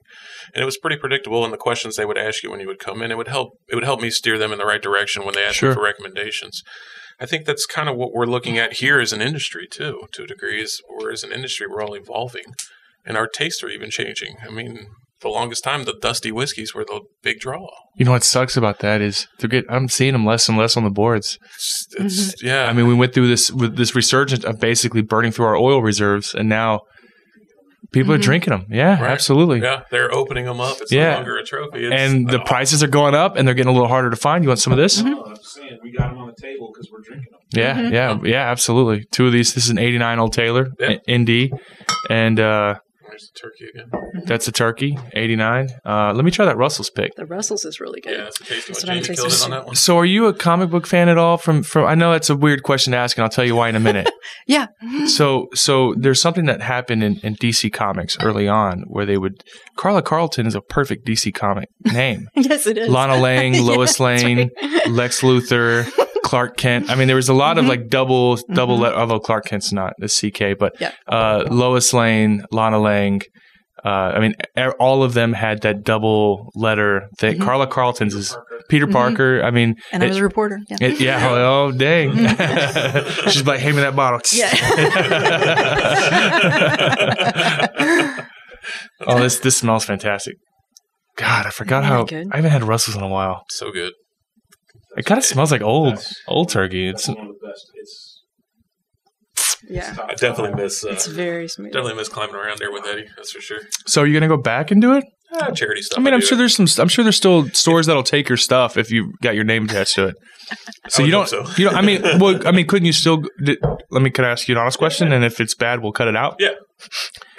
Speaker 2: and it was pretty predictable. And the questions they would ask you when you would come in, it would help. It would help me steer them in the right direction when they asked
Speaker 1: Sure.
Speaker 2: me for recommendations. I think that's kind of what we're looking at here as an industry too. To a degree, is we're as an industry we're all evolving, and our tastes are even changing. I mean. The longest time, the dusty whiskeys were the big draw.
Speaker 1: You know what sucks about that is they're get, I'm seeing them less and less on the boards.
Speaker 2: It's, it's yeah.
Speaker 1: I mean, we went through this with this resurgence of basically burning through our oil reserves, and now people are
Speaker 3: Mhm.
Speaker 1: drinking them. Yeah,
Speaker 2: Right.
Speaker 1: absolutely.
Speaker 2: Yeah, they're opening them up. It's
Speaker 1: Yeah.
Speaker 2: no longer a trophy. It's,
Speaker 1: And the
Speaker 2: oh,
Speaker 1: prices are going up, and they're getting a little harder to find. You want some of this?
Speaker 4: No, I'm saying, we got them on the table because we're drinking them.
Speaker 1: Yeah,
Speaker 3: Mhm.
Speaker 1: yeah, yeah, absolutely. Two of these. This is an '89 Old Taylor
Speaker 2: Yeah.
Speaker 1: ND, and uh,
Speaker 2: There's the turkey again.
Speaker 1: that's a turkey '89. Uh, let me try that Russell's pick.
Speaker 3: The Russell's is really good.
Speaker 2: Yeah, that's a tasty
Speaker 3: That's
Speaker 2: one.
Speaker 3: what I'm
Speaker 2: Jamie killed it on that one.
Speaker 1: So, are you a comic book fan at all? From from I know that's a weird question to ask, and I'll tell you why in a minute.
Speaker 3: Yeah.
Speaker 1: So, so there's something that happened in, in DC Comics early on where they would Carla Carlton is a perfect DC comic name.
Speaker 3: yes, it is.
Speaker 1: Lana Lang, Lois
Speaker 3: that's
Speaker 1: Lane,
Speaker 3: right.
Speaker 1: Lex Luthor, Clark Kent. I mean, there was a lot of
Speaker 3: Mhm.
Speaker 1: like double double.
Speaker 3: Mhm.
Speaker 1: le- although Clark Kent's not the CK, but
Speaker 3: Yeah.
Speaker 1: uh, Lois Lane, Lana Lang, Uh, I mean, all of them had that double letter thing.
Speaker 3: Mhm.
Speaker 1: Carla Carlton's is
Speaker 4: Parker.
Speaker 1: Peter
Speaker 3: Mhm.
Speaker 1: Parker. I mean,
Speaker 3: And I was a reporter. Yeah.
Speaker 1: it- yeah. Oh, oh, dang. She's like, hand me that bottle. Yeah. oh, this this smells fantastic. God, I forgot
Speaker 3: Isn't
Speaker 1: how
Speaker 3: good?
Speaker 1: I haven't had Russell's in a while.
Speaker 2: So good.
Speaker 1: It kind of smells like old
Speaker 4: That's-
Speaker 1: old turkey. It's
Speaker 4: That's one of the best. It's,
Speaker 3: yeah.
Speaker 2: I definitely miss. Uh,
Speaker 3: It's very smooth.
Speaker 2: definitely miss climbing around there with Eddie. That's for sure.
Speaker 1: so. Are you gonna go back and do it?
Speaker 2: Ah, charity stuff.
Speaker 1: I mean, I'm
Speaker 2: do.
Speaker 1: sure there's some. I'm sure there's still stores that'll take your stuff if you got your name attached to it. So
Speaker 2: would
Speaker 1: you don't.
Speaker 2: hope so.
Speaker 1: You know. I mean, well, I mean, couldn't you still? Did, let me. Could I ask you an honest question? And if it's bad, we'll cut it out.
Speaker 2: Yeah.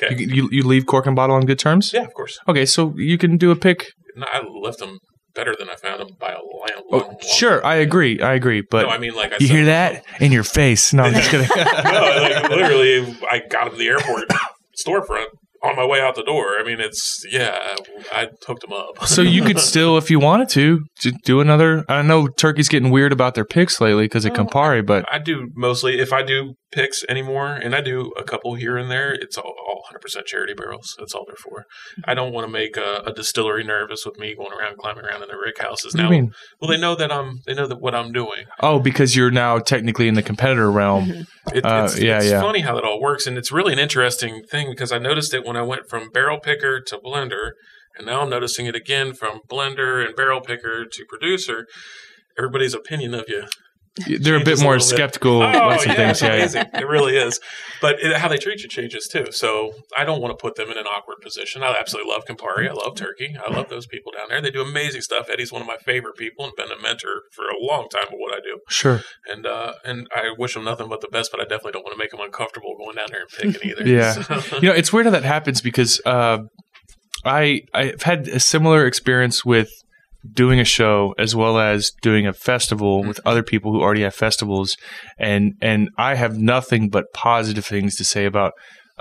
Speaker 2: Okay.
Speaker 1: You, you, you leave cork and bottle on good terms.
Speaker 2: Yeah, of course.
Speaker 1: Okay, so you can do a pick.
Speaker 2: No, I left them better than I found them by a long,
Speaker 1: Oh,
Speaker 2: long, long
Speaker 1: sure, I agree. I agree. But
Speaker 2: no, I mean, like I
Speaker 1: you
Speaker 2: said,
Speaker 1: hear that in your face? No, I'm just kidding.
Speaker 2: no, like literally, I got to the airport storefront on my way out the door. I mean, it's yeah, I hooked them up.
Speaker 1: so you could still, if you wanted to, to do another. I know Turkey's getting weird about their picks lately because of Campari, but
Speaker 2: I do mostly if I do picks anymore, and I do a couple here and there. It's all, all 100% charity barrels. That's all they're for. Hmm. I don't want to make a, a distillery nervous with me going around climbing around in the rick houses.
Speaker 1: what do
Speaker 2: now,
Speaker 1: you mean?
Speaker 2: well, they know that I'm. They know that what I'm doing.
Speaker 1: Oh, because you're now technically in the competitor realm.
Speaker 3: Mm-hmm.
Speaker 2: It,
Speaker 1: Uh,
Speaker 2: it's
Speaker 1: yeah,
Speaker 2: it's
Speaker 1: yeah.
Speaker 2: funny how that all works, and it's really an interesting thing because I noticed it when I went from barrel picker to blender, and now I'm noticing it again from blender and barrel picker to producer. Everybody's opinion of you.
Speaker 1: They're a bit
Speaker 2: Changes a
Speaker 1: more
Speaker 2: bit.
Speaker 1: skeptical
Speaker 2: Oh,
Speaker 1: about some
Speaker 2: yeah,
Speaker 1: things. Yeah, yeah.
Speaker 2: amazing. It really is. But it, how they treat you changes too. So I don't want to put them in an awkward position. I absolutely love Campari. I love Turkey. I love those people down there. They do amazing stuff. Eddie's one of my favorite people and been a mentor for a long time of what I do.
Speaker 1: Sure.
Speaker 2: And uh, and I wish them nothing but the best. But I definitely don't want to make them uncomfortable going down there and picking either.
Speaker 1: Yeah.
Speaker 2: So-
Speaker 1: you know, it's weird how that happens because uh, I I've had a similar experience with doing a show as well as doing a festival with other people who already have festivals, and and I have nothing but positive things to say about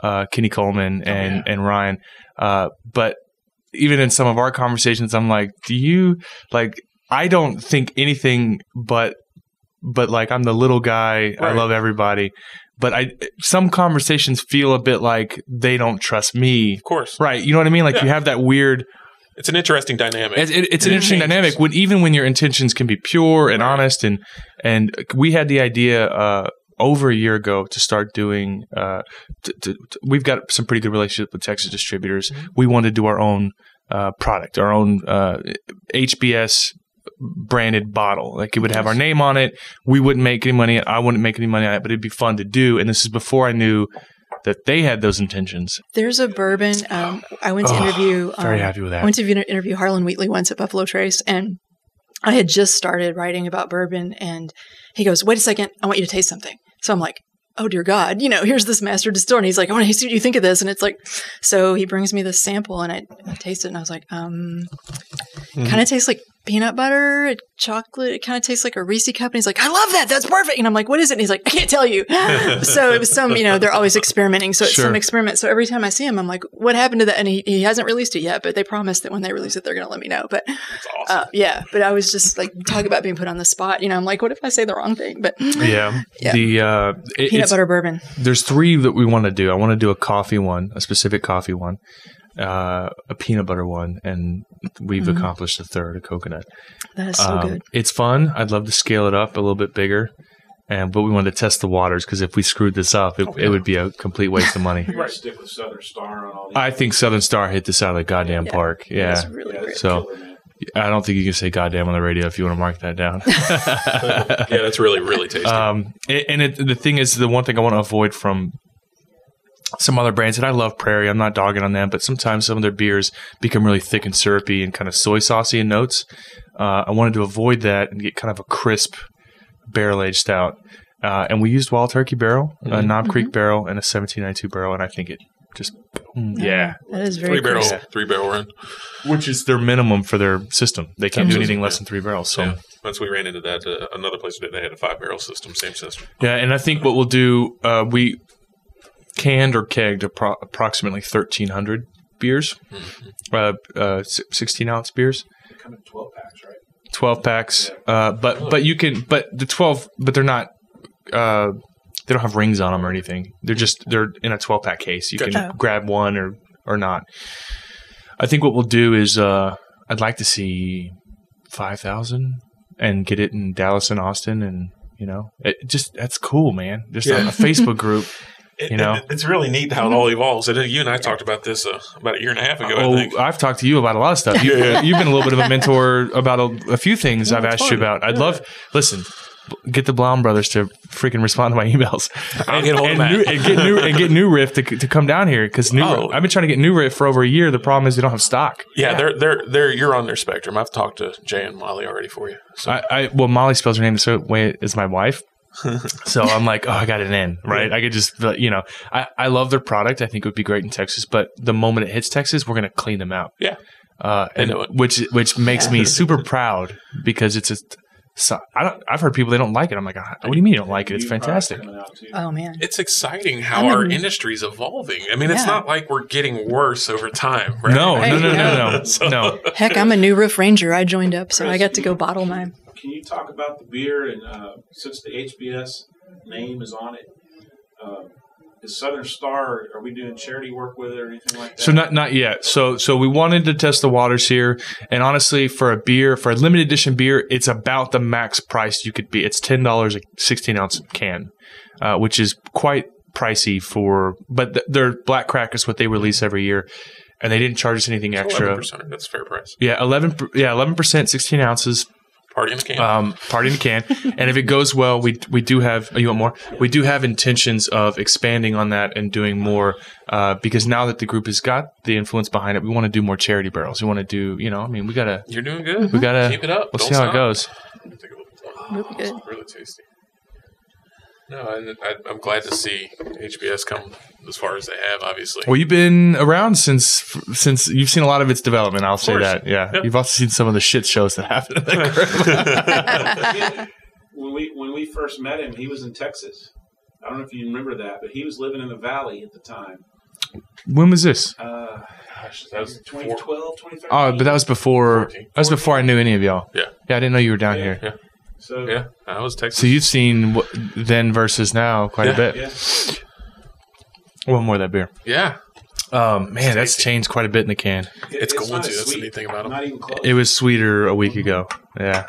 Speaker 1: uh, Kenny Coleman and
Speaker 2: yeah.
Speaker 1: and Ryan, uh, but even in some of our conversations, I'm like, do you like? I don't think anything but but like I'm the little guy. I love everybody. But I some conversations feel a bit like they don't trust me.
Speaker 2: of course,
Speaker 1: Right. You know what I mean? Like you have that weird
Speaker 2: it's an interesting dynamic.
Speaker 1: it's, it, it's an
Speaker 2: It
Speaker 1: interesting
Speaker 2: changes.
Speaker 1: dynamic when even when your intentions can be pure and
Speaker 2: Right.
Speaker 1: honest and and we had the idea uh over a year ago to start doing uh t- t- t- we've got some pretty good relationship with Texas distributors.
Speaker 2: Mhm.
Speaker 1: We wanted to do our own uh product, our own uh HBS branded bottle. Like it would have our name on it. We wouldn't make any money. I wouldn't make any money on it, but it'd be fun to do. And this is before I knew that they had those intentions.
Speaker 3: There's a bourbon. Um, I went to
Speaker 1: Oh,
Speaker 3: interview.
Speaker 1: Very
Speaker 3: um,
Speaker 1: happy with that.
Speaker 3: I went to interview Harlen Wheatley once at Buffalo Trace, and I had just started writing about bourbon, and he goes, "Wait a second, I want you to taste something." So I'm like, "Oh dear God, you know, here's this master distiller," and he's like, "I want to see what you think of this," and it's like, so he brings me this sample, and I, I taste it, and I was like, um,
Speaker 1: Mm-hmm.
Speaker 3: kind of tastes like peanut butter, chocolate. It kind of tastes like a Reese cup, and he's like, "I love that, that's perfect," and I'm like, "What is it?" And he's like, "I can't tell you." so it was some, you know, they're always experimenting, so it's
Speaker 1: Sure.
Speaker 3: some experiment. So every time I see him, I'm like, "What happened to that?" And he, he hasn't released it yet, but they promised that when they release it, they're going to let me know. But
Speaker 2: awesome.
Speaker 3: uh, yeah, but I was just like talk about being put on the spot. You know, I'm like, what if I say the wrong thing? But
Speaker 1: yeah.
Speaker 3: Yeah.
Speaker 1: The uh it-
Speaker 3: peanut butter bourbon.
Speaker 1: there's three that we want to do. I want to do a coffee one, a specific coffee one, uh, a peanut butter one, and we've
Speaker 3: Mhm.
Speaker 1: accomplished a third, a coconut.
Speaker 3: That is so
Speaker 1: Um,
Speaker 3: good.
Speaker 1: It's fun. I'd love to scale it up a little bit bigger, and but we wanted to test the waters because if we screwed this up, it,
Speaker 2: Oh, yeah.
Speaker 1: it would be a complete waste of money.
Speaker 4: You're gonna stick with Southern Star on all these.
Speaker 1: I think Southern Star hit this out of the goddamn
Speaker 3: Yeah.
Speaker 1: park. Yeah,
Speaker 3: It's really
Speaker 4: Yeah,
Speaker 3: great.
Speaker 1: So-
Speaker 4: killer.
Speaker 1: I don't think you can say goddamn on the radio if you want to mark that down.
Speaker 2: yeah, that's really really tasty.
Speaker 1: Um, and it, the thing is, the one thing I want to avoid from some other brands, and I love Prairie, I'm not dogging on them, but sometimes some of their beers become really thick and syrupy and kind of soy saucy in notes. Uh, I wanted to avoid that and get kind of a crisp barrel aged stout. Uh, and we used Wild Turkey barrel, a
Speaker 2: Mhm.
Speaker 1: Knob Creek barrel, and a 1792 barrel, and I think it just, boom, yeah,
Speaker 3: that is very
Speaker 2: three barrel,
Speaker 3: crisp.
Speaker 2: three barrel run.
Speaker 1: which is their minimum for their system. They can't do anything less than three barrels. So
Speaker 2: yeah. Once we ran into that, uh, another place that they had a five barrel system, same system.
Speaker 1: Yeah, and I think what we'll do, uh, we canned or kegged appro- approximately thirteen hundred beers,
Speaker 2: Mhm.
Speaker 1: uh, uh, sixteen ounce beers,
Speaker 4: They come in 12 packs, right?
Speaker 1: twelve packs. Uh, but but you can, but the twelve, but they're not. Uh, they don't have rings on them or anything. They're just they're in a twelve pack case. You can grab one or or not. I think what we'll do is uh, I'd like to see five thousand and get it in Dallas and Austin, and you know, it just that's cool, man. Just a,
Speaker 2: Yeah.
Speaker 1: a Facebook group.
Speaker 2: It-
Speaker 1: You know?
Speaker 2: it- it's really neat how it all evolves. And you and I talked about this uh, about a year and a half ago. I
Speaker 1: Oh,
Speaker 2: think.
Speaker 1: I've talked to you about a lot of stuff. You,
Speaker 2: Yeah.
Speaker 1: You've been a little bit of a mentor about a, a few things I've
Speaker 2: that's
Speaker 1: asked you about. I'd
Speaker 2: Yeah.
Speaker 1: love listen. Get the Brown brothers to freaking respond to my emails.
Speaker 2: I'll get hold
Speaker 1: and, new, and get new and get New Riff to, to come down here because new.
Speaker 2: Oh.
Speaker 1: I've been trying to get New Riff for over a year. The problem is they don't have stock.
Speaker 2: yeah, they're they're they're you're on their spectrum. I've talked to Jay and Molly already for you. So
Speaker 1: I, I well, Molly spells her name the same way as my wife. So I'm like, oh, I got it in, right? I could just, you know, I, I love their product. I think it would be great in Texas, but the moment it hits Texas, we're going to clean them out.
Speaker 2: yeah,
Speaker 1: uh, and which which makes me super proud because it's a. So, I don't. I've heard people they don't like it. I'm like, "Ah, what do you mean you don't like it? It's fantastic.
Speaker 4: coming out, too.
Speaker 3: Oh man.
Speaker 2: it's exciting how our
Speaker 3: in-
Speaker 2: industry's evolving. I mean, it's not like we're getting worse over time. Right?
Speaker 1: No,
Speaker 3: Right,
Speaker 1: no, no,
Speaker 3: yeah.
Speaker 1: no, no,
Speaker 2: So-
Speaker 1: no.
Speaker 3: Heck, I'm a New Riff ranger. I joined up, so I got to go bottle mine.
Speaker 4: Can you talk about the beer and uh, since the HBS name is on it, uh, is Southern Star? Are we doing charity work with it or anything like that?
Speaker 1: So not not yet. So so we wanted to test the waters here, and honestly, for a beer, for a limited edition beer, it's about the max price you could be. It's ten dollars a sixteen ounce can, uh, which is quite pricey for. But th- their Black Crack is what they release every year, and they didn't charge us anything extra.
Speaker 2: 11%, that's fair price.
Speaker 1: Yeah, eleven. Yeah, eleven percent, sixteen ounces.
Speaker 2: Party in a can.
Speaker 1: um, party in a can. and if it goes well, we we do have. Oh, you want more? We do have intentions of expanding on that and doing more. Uh, because now that the group has got the influence behind it, we want to do more charity barrels. We want to do. You know, I mean, we gotta.
Speaker 2: You're doing good.
Speaker 1: We gotta.
Speaker 2: Keep it up.
Speaker 1: We'll
Speaker 2: Don't
Speaker 1: see how it goes.
Speaker 2: Take.
Speaker 3: Really good.
Speaker 2: Really tasty. No, and I, I'm glad to see HBS come as far as they have. Obviously,
Speaker 1: Well, you've been around since since you've seen a lot of its development. I'll say
Speaker 2: course.
Speaker 1: that. Yeah,
Speaker 2: Yep.
Speaker 1: you've also seen some of the shit shows that happen. In that group.
Speaker 4: when we when we first met him, he was in Texas. I don't know if you remember that, but he was living in the valley at the time.
Speaker 1: when was this?
Speaker 4: Uh,
Speaker 2: Gosh, that was
Speaker 4: 2012, 2013.
Speaker 1: Oh, but that was before.
Speaker 2: 14.
Speaker 1: That was before I knew any of y'all.
Speaker 2: Yeah.
Speaker 1: Yeah, I didn't know you were down here.
Speaker 4: Yeah.
Speaker 1: here.
Speaker 4: So
Speaker 2: yeah, I was Texas.
Speaker 1: So you've seen what, then versus now quite a bit.
Speaker 4: yeah.
Speaker 1: One more of that beer.
Speaker 2: yeah,
Speaker 1: Um, man, that's changed quite a bit in the can.
Speaker 4: It-
Speaker 2: It's going to.
Speaker 4: as
Speaker 2: That's the neat thing about 'em.
Speaker 4: Not even close.
Speaker 1: It was sweeter a week ago. Yeah,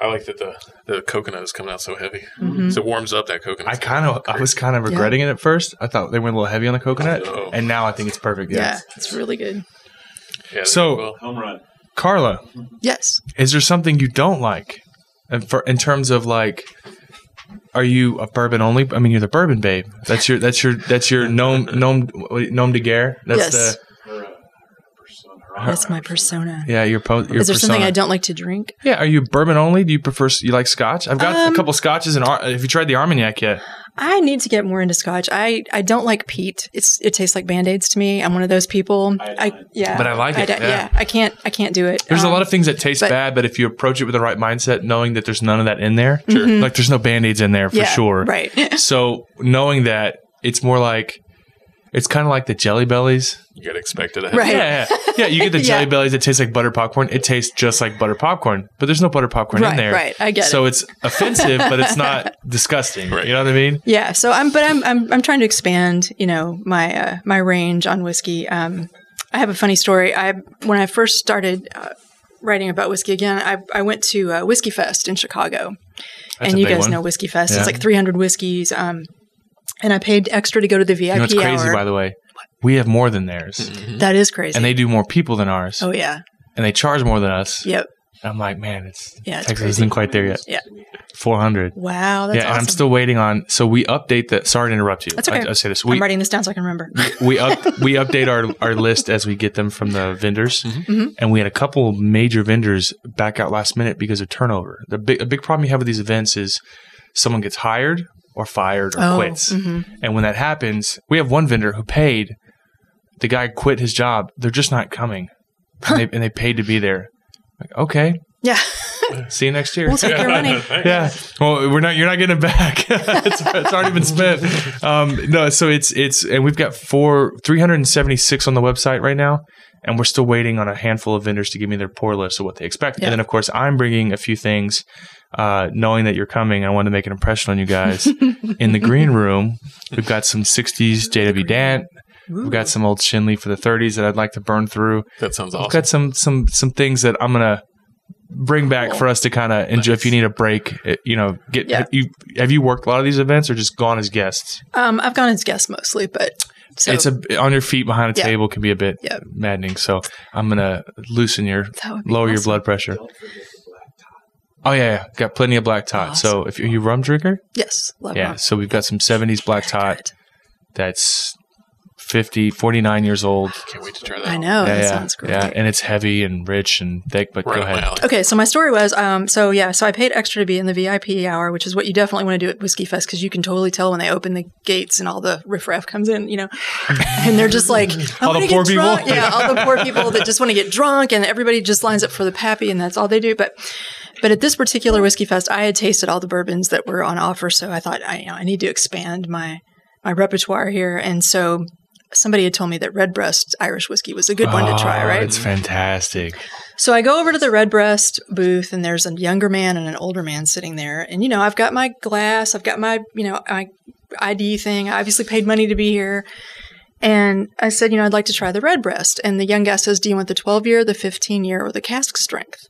Speaker 2: I like that the the coconut is coming out so heavy.
Speaker 3: Mhm.
Speaker 2: So it warms up that coconut.
Speaker 1: I kind of, I was kind of regretting it at first. I thought they went a little heavy on the coconut,
Speaker 2: Oh.
Speaker 1: and now I think it's perfect.
Speaker 3: Yeah,
Speaker 1: Yeah.
Speaker 3: it's really good.
Speaker 2: yeah,
Speaker 1: So-
Speaker 2: well,
Speaker 4: home run.
Speaker 1: Carla,
Speaker 3: Yes.
Speaker 1: is there something you don't like, and for in terms of like, are you a bourbon only? I mean, you're the bourbon babe. That's your, that's your, that's your nom, nom, what- nom de guerre. That's
Speaker 3: Yes.
Speaker 1: the,
Speaker 4: Her, persona, her
Speaker 3: That's my persona.
Speaker 1: yeah, your, po- your
Speaker 3: Is there something. I don't like to drink?
Speaker 1: Yeah, are you bourbon only? Do you prefer you like Scotch? I've got a
Speaker 3: Um,
Speaker 1: couple Scotches and Ar- have you tried the Armagnac yet?
Speaker 3: I need to get more into scotch. I, I don't like peat. It's it tastes like band-aids to me. I'm one of those people. I
Speaker 4: Iodine.
Speaker 3: yeah.
Speaker 1: But I like it,
Speaker 3: don't-
Speaker 1: yeah.
Speaker 3: I can't I can't do it.
Speaker 1: There's a
Speaker 3: Um,
Speaker 1: lot of things that taste
Speaker 3: but-
Speaker 1: bad, but if you approach it with the right mindset, knowing that there's none of that in there,
Speaker 3: Mhm.
Speaker 1: like there's no band-aids in there for
Speaker 3: yeah,
Speaker 1: sure.
Speaker 3: Right.
Speaker 1: So knowing that it's more like it's kind of like the jelly bellies.
Speaker 2: you got to expect ahead.
Speaker 3: Right.
Speaker 1: Yeah, yeah, yeah. You get the jelly
Speaker 3: Yeah.
Speaker 1: bellies that taste like butter popcorn. It tastes just like butter popcorn, but there's no butter popcorn
Speaker 3: right.
Speaker 1: in there.
Speaker 3: Right. I get
Speaker 1: so
Speaker 3: it.
Speaker 1: it's offensive, but it's not disgusting.
Speaker 2: Right.
Speaker 1: You know what I mean?
Speaker 3: Yeah. So I'm but I'm I'm I'm trying to expand. You know my uh, my range on whiskey. Um, I have a funny story. I when I first started. Uh, Writing about whiskey again, I, I went to uh, Whiskey Fest in Chicago,
Speaker 1: That's
Speaker 3: and you guys
Speaker 1: one.
Speaker 3: know Whiskey Fest.
Speaker 1: Yeah.
Speaker 3: It's like 300 whiskeys. Um, and I paid extra to go to the VIP
Speaker 1: You know what's crazy,
Speaker 3: hour.
Speaker 1: by the way? We have more than theirs,
Speaker 2: Mhm.
Speaker 3: that is crazy.
Speaker 1: and they do more people than ours,
Speaker 3: oh yeah,
Speaker 1: and they charge more than us.
Speaker 3: yep,
Speaker 1: I'm like, man, it's
Speaker 3: yeah, it's
Speaker 1: Texas
Speaker 3: crazy.
Speaker 1: isn't quite there yet.
Speaker 3: Yeah.
Speaker 1: 400.
Speaker 3: Wow, that's
Speaker 1: yeah, and. I'm still waiting on. So we update the. Sorry to interrupt you.
Speaker 3: That's okay.
Speaker 1: I, I say this.
Speaker 3: I'm writing this down so I can remember.
Speaker 1: we up we update our our list as we get them from the vendors,
Speaker 3: Mhm.
Speaker 1: and we had a couple major vendors back out last minute because of turnover. The big a big problem you have with these events is someone gets hired or fired or
Speaker 3: oh,
Speaker 1: quits,
Speaker 3: mhm.
Speaker 1: and when that happens, we have one vendor who paid. The guy quit his job. They're just not coming, and, they, and they paid to be there. Like, okay,
Speaker 3: yeah,
Speaker 1: see you next year.
Speaker 3: we'll take your money.
Speaker 1: yeah. Well, we're not. You're not getting it back. it's, it's already been spent. Um, no. So it's it's and we've got four, three hundred and seventy six on the website right now, and we're still waiting on a handful of vendors to give me their pour list of what they expect.
Speaker 3: Yeah.
Speaker 1: And then of course I'm bringing a few things. Uh, knowing that you're coming, I want to make an impression on you guys. In the green room, we've got some '60s JW Dant. We've got some old Schenley for the 30s that I'd like to burn through.
Speaker 2: That sounds
Speaker 1: I've got some some some things that I'm gonna bring back for us to kind of enjoy. If you need a break, you know, get
Speaker 3: Yeah.
Speaker 1: you have you worked a lot of these events or just gone as guests?
Speaker 3: Um, I've gone as guests mostly, but so
Speaker 1: it's a on your feet behind a
Speaker 3: Yeah.
Speaker 1: table can be a bit
Speaker 3: Yeah.
Speaker 1: maddening. So I'm gonna loosen your
Speaker 3: that would be
Speaker 1: lower your blood pressure.
Speaker 4: Don't forget the black tot.
Speaker 1: Oh yeah, yeah. got plenty of black tot. So if you're you a rum drinker,
Speaker 3: Yes, love
Speaker 1: yeah.
Speaker 3: rum.
Speaker 1: So we've got some 70s black tot that's 50, 49 years old.
Speaker 2: Can't wait to try that.
Speaker 3: I know
Speaker 1: yeah,
Speaker 3: that
Speaker 1: yeah,
Speaker 3: sounds great.
Speaker 1: yeah, and it's heavy and rich and thick. But
Speaker 2: Right
Speaker 1: go ahead.
Speaker 3: Okay, so my story was, um, so yeah, so I paid extra to be in the VIP hour, which is what you definitely want to do at Whiskey Fest because you can totally tell when they open the gates and all the riffraff comes in, you know, and they're just like
Speaker 1: All the poor
Speaker 3: get
Speaker 1: people?
Speaker 3: drunk. yeah, all the poor people that just want to get drunk, and everybody just lines up for the pappy, and that's all they do. But but at this particular Whiskey Fest, I had tasted all the bourbons that were on offer, so I thought I you know I need to expand my my repertoire here, and so. Somebody had told me that Redbreast Irish whiskey was a good one to try,
Speaker 1: Oh,
Speaker 3: right?
Speaker 1: It's fantastic.
Speaker 3: So I go over to the Redbreast booth, and there's a younger man and an older man sitting there. And you know, I've got my glass, I've got my you know my ID thing. I obviously paid money to be here. And I said, you know, I'd like to try the Redbreast. And the young guy says, do you want the 12 year, the 15 year, or the cask strength?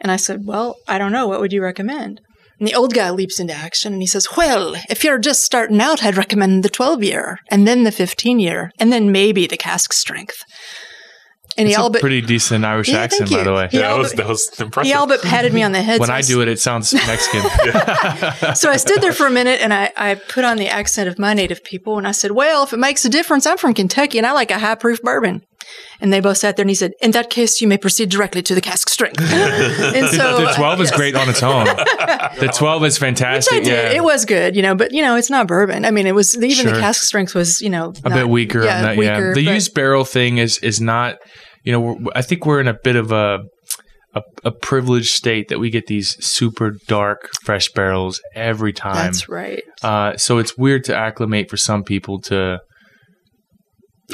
Speaker 3: And I said, well, I don't know. What would you recommend? And the old guy leaps into action and he says, Well, if you're just starting out, I'd recommend the 12 year, and then the 15 year, and then maybe the cask strength. And he all
Speaker 1: a
Speaker 3: but
Speaker 1: pretty decent Irish
Speaker 3: Yeah,
Speaker 1: accent, by the way.
Speaker 3: He
Speaker 2: Yeah, that
Speaker 3: all
Speaker 2: was that was impressive.
Speaker 3: he all but patted me on the head.
Speaker 1: When
Speaker 3: so
Speaker 1: I
Speaker 3: s-
Speaker 1: do it, it sounds Mexican.
Speaker 3: So I stood there for a minute and I, I put on the accent of my native people and I said, Well, if it makes a difference, I'm from Kentucky and I like a high proof bourbon. And they both sat there and he said, In that case, you may proceed directly to the cask strength. and so
Speaker 1: the 12 is
Speaker 3: yes.
Speaker 1: great on its own. The 12 is
Speaker 3: Which I
Speaker 1: fantastic.
Speaker 3: did.
Speaker 1: Yeah.
Speaker 3: It was good, you know, but you know, it's not bourbon. I mean, it was even
Speaker 1: Sure.
Speaker 3: the cask strength was, you know,
Speaker 1: a
Speaker 3: not-
Speaker 1: bit weaker
Speaker 3: Yeah,
Speaker 1: on that.
Speaker 3: weaker,
Speaker 1: yeah, the
Speaker 3: but-
Speaker 1: used barrel thing is is not. You know, I think we're in a bit of a, a a privileged state that we get these super dark fresh barrels every time.
Speaker 3: That's right.
Speaker 1: Uh, so it's weird to acclimate for some people to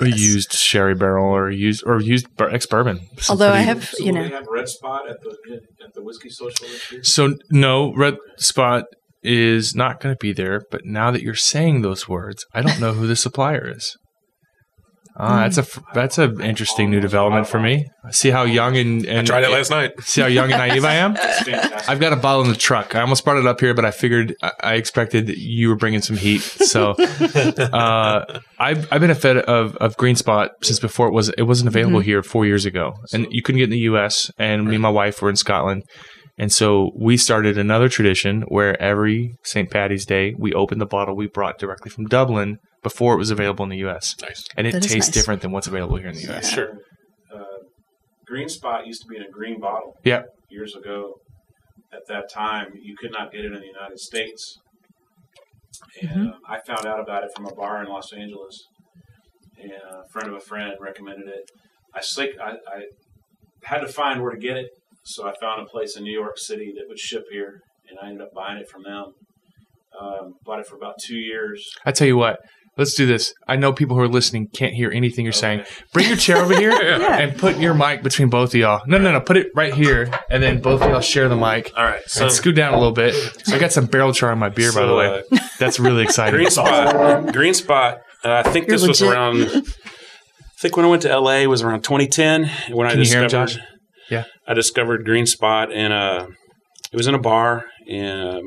Speaker 1: a
Speaker 3: Yes.
Speaker 1: used sherry barrel or used or used ex bourbon.
Speaker 3: Although I have,
Speaker 4: So
Speaker 3: you
Speaker 4: will
Speaker 3: know,
Speaker 4: we have Red Spot at the at the whiskey social?
Speaker 1: So no, Red Spot is not going to be there. But now that you're saying those words, I don't know who the supplier is. Ah, that's a that's an interesting new development for me. See how young and, and
Speaker 2: Tried it last night.
Speaker 1: See how young and naive I am. I've got a bottle in the truck. I almost brought it up here, but I figured I, I expected you were bringing some heat. So uh, I've I've been a fan of of Green Spot since before it was it wasn't available here four years ago, and you couldn't get in the U.S. And me and my wife were in Scotland, and so we started another tradition where every St. Patty's Day we opened the bottle we brought directly from Dublin before it was available in the U.S.
Speaker 2: Nice.
Speaker 1: And it
Speaker 3: That is
Speaker 1: tastes
Speaker 3: nice.
Speaker 1: different than what's available here in the U.S.
Speaker 2: Sure.
Speaker 4: Uh, Green Spot used to be in a green bottle.
Speaker 1: Yeah.
Speaker 4: Years ago, at that time, you could not get it in the United States, and
Speaker 3: Mm-hmm.
Speaker 4: uh, I found out about it from a bar in Los Angeles, and a friend of a friend recommended it. I sick. I, I had to find where to get it, so I found a place in New York City that would ship here, and I ended up buying it from them. Um, bought it for about two years.
Speaker 1: I tell you what, let's do this. I know people who are listening can't hear anything you're saying. Bring your chair over here
Speaker 3: Yeah.
Speaker 1: and put your mic between both of y'all. No, no, no. Put it right here, and then both of y'all share the mic.
Speaker 5: All right. So
Speaker 1: and scoot down a little bit. I got some barrel char on my beer, by the
Speaker 5: So,
Speaker 1: way. That's really exciting.
Speaker 5: green spot. green spot. Uh, I think
Speaker 3: You're
Speaker 5: this was around. I think when I went to LA was around 2010 when I
Speaker 1: Can you hear him,
Speaker 5: discovered.
Speaker 1: Yeah.
Speaker 5: I discovered Green Spot and uh, it was in a bar and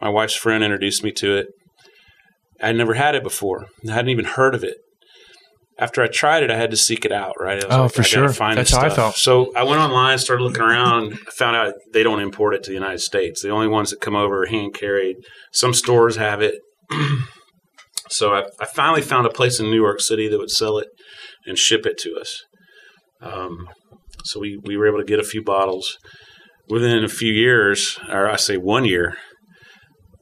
Speaker 5: my wife's friend introduced me to it. I would never had it before. I hadn't even heard of it. After I tried it, I had to seek it out. Right? I was
Speaker 1: Oh,
Speaker 5: like,
Speaker 1: for
Speaker 5: I
Speaker 1: sure.
Speaker 5: Find
Speaker 1: That's how I felt.
Speaker 5: So I went online, started looking around, found out they don't import it to the United States. The only ones that come over are hand carried. Some stores have it. so I, I finally found a place in New York City that would sell it and ship it to us. Um, so we, we were able to get a few bottles. Within a few years, or I say one year,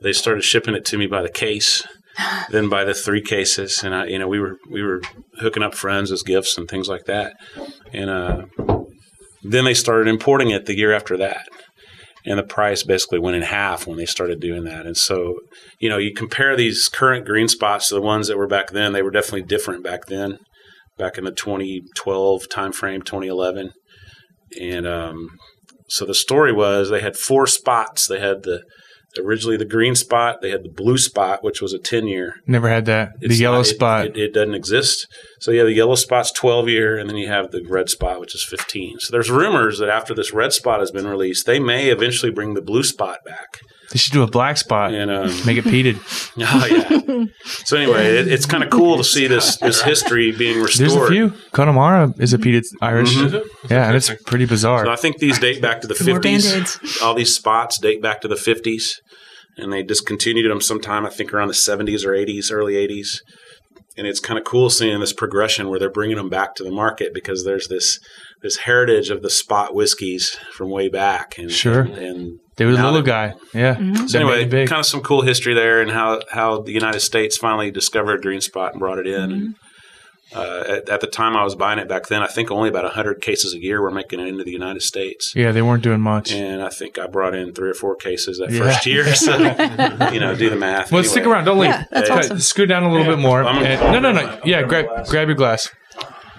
Speaker 5: they started shipping it to me by the case, then by the three cases, and I, you know, we were we were hooking up friends as gifts and things like that, and uh, then they started importing it the year after that, and the price basically went in half when they started doing that, and so you know, you compare these current green spots to the ones that were back then, they were definitely different back then, back in the 2012 timeframe, 2011, and um, so the story was they had four spots. They had the originally the green spot. They had the blue spot, which was a 10 year.
Speaker 1: Never had that. The
Speaker 5: It's
Speaker 1: yellow
Speaker 5: not- it-
Speaker 1: spot.
Speaker 5: It, it doesn't exist. So yeah, the yellow spot's 12 year, and then you have the red spot, which is 15. So there's rumors that after this red spot has been released, they may eventually bring the blue spot back.
Speaker 1: They should do a black spot.
Speaker 5: And um,
Speaker 1: Make it peated.
Speaker 5: oh yeah. so anyway, it, it's kind of cool to see this this history being restored.
Speaker 1: There's a few. Connemara is a peated Irish.
Speaker 5: Mhm.
Speaker 1: Yeah, and it's pretty bizarre.
Speaker 5: So I think these date back to the 50s. All these spots date back to the 50s, and they discontinued them sometime, I think, around the 70s or 80s, early 80s. And it's kind of cool seeing this progression where they're bringing them back to the market because there's this this heritage of the spot whiskeys from way back. And,
Speaker 1: Sure.
Speaker 5: And,
Speaker 1: they were the
Speaker 5: now
Speaker 1: little guy. Yeah.
Speaker 3: Mm-hmm.
Speaker 5: so
Speaker 1: That made
Speaker 5: anyway,
Speaker 1: it big.
Speaker 5: kind of some cool history there, and how how the United States finally discovered Green Spot and brought it in. And, uh, at, at the time I was buying it back then, I think only about hundred cases a year were making it into the United States.
Speaker 1: yeah, they weren't doing much.
Speaker 5: And I think I brought in three or four cases that
Speaker 1: Yeah.
Speaker 5: first year. So, you know, do the math.
Speaker 1: Well,
Speaker 5: Anyway.
Speaker 1: stick around. Don't leave.
Speaker 3: Yeah, that's
Speaker 1: Okay,
Speaker 3: awesome.
Speaker 1: Scoot down a little bit more. And- no, no, no. Yeah, grab grab your glass.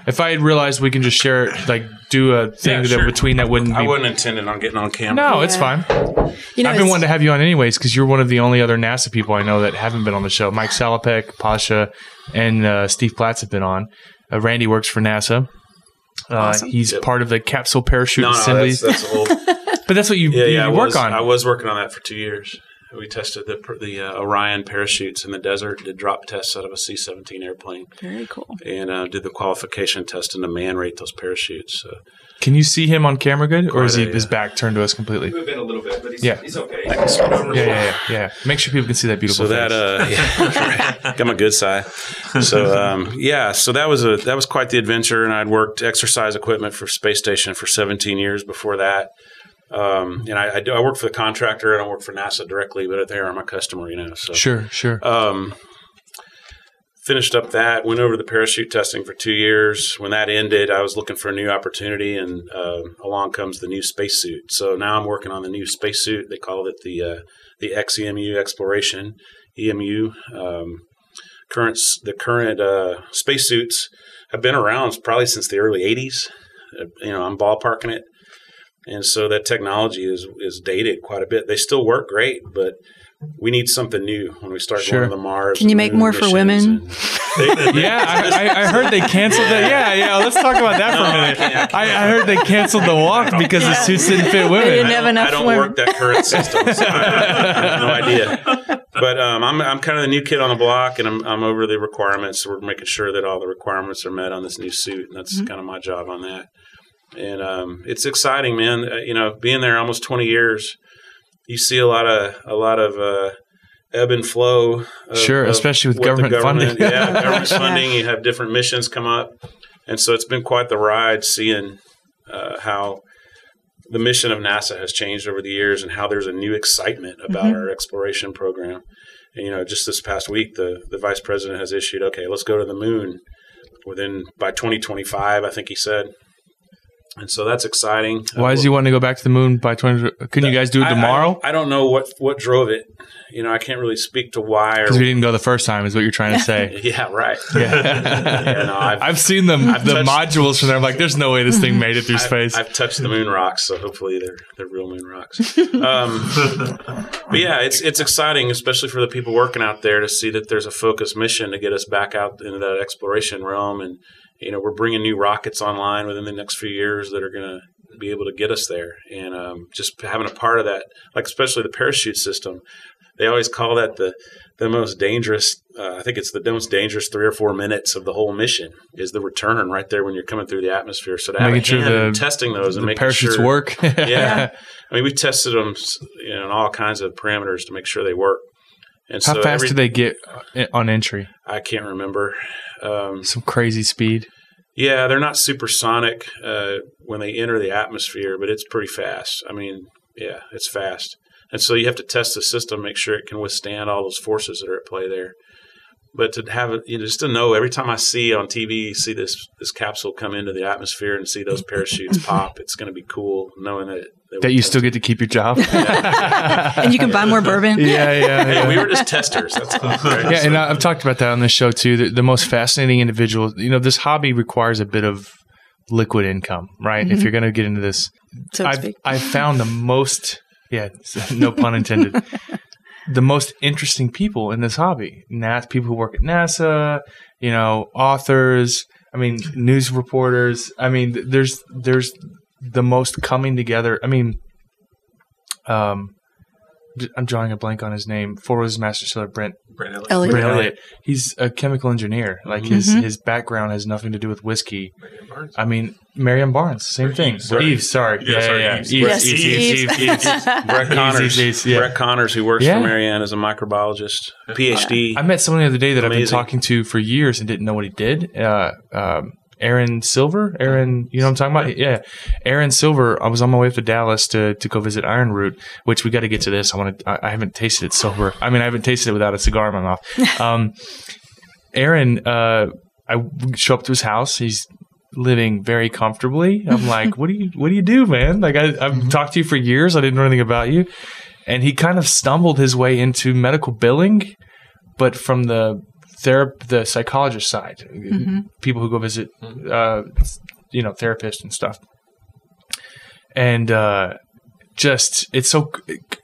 Speaker 1: If I had realized we can just share it, like do a thing
Speaker 5: Yeah,
Speaker 1: that
Speaker 5: sure.
Speaker 1: between that wouldn't be.
Speaker 5: I wasn't intending on getting on camera.
Speaker 1: no, it's fine.
Speaker 3: You know,
Speaker 1: I've been wanting to have you on anyways because you're one of the only other NASA people I know that haven't been on the show. Mike Salopek, Pasha, and uh, Steve Platts have been on. Uh, Randy works for NASA. Uh,
Speaker 3: Awesome.
Speaker 1: He's
Speaker 5: Yep.
Speaker 1: part of the capsule parachute
Speaker 5: No, no,
Speaker 1: assemblies,
Speaker 5: that's, that's old.
Speaker 1: but that's what you,
Speaker 5: Yeah,
Speaker 1: you
Speaker 5: yeah. I
Speaker 1: work
Speaker 5: was,
Speaker 1: on.
Speaker 5: I was working on that for two years. We tested the the uh, Orion parachutes in the desert. Did drop tests out of a C-17 airplane,
Speaker 3: Very cool.
Speaker 5: and uh, did the qualification test and to man rate those parachutes. So
Speaker 1: Can you see him on camera good, or is he
Speaker 5: a,
Speaker 1: his back turned to us completely?
Speaker 4: We've been a little bit, but he's,
Speaker 1: Yeah.
Speaker 4: he's okay.
Speaker 1: Yeah, yeah, yeah, yeah. Make sure people can see that beautiful.
Speaker 5: so that uh yeah, got my good side so um yeah so that was a that was quite the adventure and i'd worked exercise equipment for space station for 17 years before that um and i i, do, I work for the contractor. I don't work for nasa directly but they are my customer you know so.
Speaker 1: Sure, sure.
Speaker 5: um finished up that went over to the parachute testing for two years. When that ended i was looking for a new opportunity and um along comes the new spacesuit. So now i'm working on the new spacesuit. They call it the uh, the xEMU exploration EMU um, current the current uh, spacesuits have been around probably since the early 80s Uh, you know i'm ballparking it and so that technology is is dated quite a bit they still work great but we need something new when we start
Speaker 1: Sure.
Speaker 5: going to the Mars.
Speaker 3: Can you make more for women?
Speaker 5: They- they-
Speaker 1: yeah, I, I, I heard they canceled that. Yeah, yeah. Let's talk about that for a minute. I, I heard they canceled the walk because the suits didn't fit
Speaker 3: They
Speaker 1: women.
Speaker 3: didn't
Speaker 5: I
Speaker 3: have
Speaker 5: don't-
Speaker 3: enough
Speaker 5: I don't
Speaker 3: women.
Speaker 5: work that current system, so I, I have no idea. But um, I'm I'm kind of the new kid on the block, and I'm I'm over the requirements. So We're making sure that all the requirements are met on this new suit, and that's kind of my job on that. And um, it's exciting, man. Uh, you know, being there almost 20 years, you see a lot of a lot of uh, ebb and flow. Of,
Speaker 1: Sure,
Speaker 5: of
Speaker 1: especially with
Speaker 5: what the
Speaker 1: government funding.
Speaker 5: yeah, government funding. You have different missions come up, and so it's been quite the ride seeing uh, how the mission of NASA has changed over the years and how there's a new excitement about
Speaker 3: Mm-hmm.
Speaker 5: our exploration program. And, you know, just this past week, the, the vice president has issued, okay, let's go to the moon within by 2025, I think he said. And so that's exciting.
Speaker 1: Why is he wanting to go back to the moon by 20? Couldn't you guys do it
Speaker 5: I- I
Speaker 1: tomorrow?
Speaker 5: I, don't know what, what drove it. You know, I can't really speak to why or.
Speaker 1: Because we didn't go the first time, is what you're trying to say.
Speaker 5: yeah, right.
Speaker 1: Yeah.
Speaker 5: Yeah, no, I've,
Speaker 1: I've seen them,
Speaker 5: I've
Speaker 1: the
Speaker 5: touched-
Speaker 1: modules from there. I'm like, there's no way this thing made it through
Speaker 5: I've-
Speaker 1: space.
Speaker 5: I've, touched the moon rocks, so hopefully they're they're real moon rocks. Um, but yeah, it's it's exciting, especially for the people working out there, to see that there's a focused mission to get us back out into that exploration realm, and you know we're bringing new rockets online within the next few years that are going to be able to get us there, and um, just having a part of that, like especially the parachute system. They always call that the the most dangerous. Uh, I think it's the most dangerous three or four minutes of the whole mission is the return right there when you're coming through the atmosphere. So to have
Speaker 1: Making
Speaker 5: a hand in
Speaker 1: the-
Speaker 5: testing those and
Speaker 1: the
Speaker 5: making
Speaker 1: parachutes
Speaker 5: sure,
Speaker 1: work.
Speaker 5: yeah. I mean, we tested them you know, in all kinds of parameters to make sure they work. And
Speaker 1: How
Speaker 5: so
Speaker 1: fast
Speaker 5: every-
Speaker 1: do they get uh, on entry?
Speaker 5: I can't remember. Um,
Speaker 1: Some crazy speed.
Speaker 5: yeah, they're not supersonic uh, when they enter the atmosphere, but it's pretty fast. I mean, yeah, it's fast. And so you have to test the system, make sure it can withstand all those forces that are at play there. But to have it, you know, just to know every time I see on TV, see this this capsule come into the atmosphere and see those parachutes pop, it's going to be cool knowing that
Speaker 1: That you still get to keep your job.
Speaker 3: and you can buy more bourbon.
Speaker 1: yeah, yeah.
Speaker 5: Hey, we were just testers. That's all. Right?
Speaker 1: Yeah,
Speaker 5: So-
Speaker 1: and I've talked about that on this show too. The, the most fascinating individual, you know, this hobby requires a bit of liquid income, right? If
Speaker 3: Mhm.
Speaker 1: you're going to get into this,
Speaker 3: so
Speaker 1: I've,
Speaker 3: speak.
Speaker 1: I've found the most, yeah, no pun intended. the most interesting people in this hobby. NASA, people who work at NASA, you know, authors. I mean, news reporters. I mean, there's there's the most coming together. I mean, um, j- I'm drawing a blank on his name. Four Roses Master Seller Brent
Speaker 2: Brand Elliott.
Speaker 3: Elliot.
Speaker 1: Brent
Speaker 5: Elliott.
Speaker 1: Elliott. He's a chemical engineer. Like his
Speaker 3: Mhm.
Speaker 1: his background has nothing to do with whiskey. I mean, Marianne Barnes, same
Speaker 2: Or
Speaker 1: thing.
Speaker 2: Eaves, sorry.
Speaker 1: Eaves, sorry.
Speaker 2: Yeah,
Speaker 1: Yeah, yeah,
Speaker 2: sorry,
Speaker 1: yeah.
Speaker 2: Eaves.
Speaker 1: Eaves,
Speaker 3: Yes,
Speaker 1: Eaves,
Speaker 3: Eaves.
Speaker 1: Eaves, Eaves, Eaves.
Speaker 5: Brett Connors.
Speaker 1: Eaves, Eaves, yeah.
Speaker 5: Brett Connors, who works
Speaker 1: Yeah.
Speaker 5: for Marianne, is a microbiologist, PhD.
Speaker 1: I met someone the other day that I've been talking to for years and didn't know what he did. Uh, um, Aaron Silver, Aaron, you know what I'm talking about? Yeah, Aaron Silver. I was on my way up to Dallas to, to go visit Iron Root, which we got to get to this. I want to. I, I haven't tasted it sober. I mean, I haven't tasted it without a cigar in my mouth. Um, Aaron, uh, I show up to his house. He's living very comfortably. I'm like, what do you what do you do, man? Like I, I've talked to you for years. I didn't know anything about you, and he kind of stumbled his way into medical billing, but from the therap- the psychologist side,
Speaker 3: Mhm.
Speaker 1: people who go visit, uh, you know, therapists and stuff, and uh, just it's so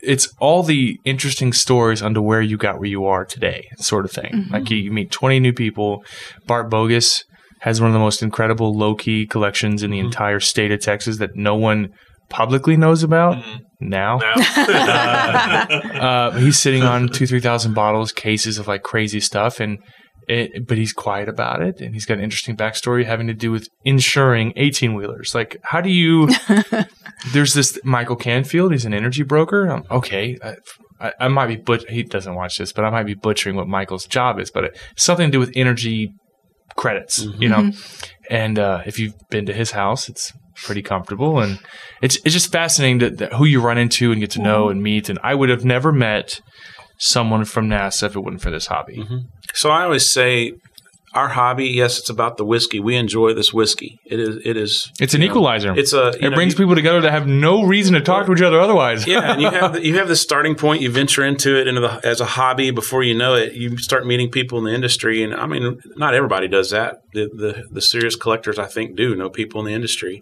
Speaker 1: it's all the interesting stories onto where you got where you are today, sort of thing. Like you, you meet twenty new people. Bart Bogus has one of the most incredible low key collections in the entire state of Texas that no one publicly knows about now. Uh, he's sitting on two, three thousand bottles, cases of like crazy stuff, and it, but he's quiet about it, and he's got an interesting backstory having to do with insuring eighteen wheelers. Like, how do you? there's this Michael Canfield. He's an energy broker. Um, okay, I, I, I might be but he doesn't watch this, but I might be butchering what Michael's job is, but it's something to do with energy credits, you know. And uh, if you've been to his house, it's pretty comfortable, and it's it's just fascinating that, that who you run into and get to know mm-hmm. and meet. And I would have never met someone from NASA if it wasn't for this hobby. Mm-hmm.
Speaker 5: So I always say, our hobby, yes, it's about the whiskey. We enjoy this whiskey. It is. It is.
Speaker 1: It's an
Speaker 5: know,
Speaker 1: equalizer.
Speaker 5: It's a.
Speaker 1: it
Speaker 5: know,
Speaker 1: brings
Speaker 5: you-
Speaker 1: people together that have no reason to talk to each other otherwise.
Speaker 5: yeah, and you have the, you have the starting point. You venture into it into the, as a hobby. Before you know it, you start meeting people in the industry. And I mean, not everybody does that. The the, the serious collectors, I think, do know people in the industry.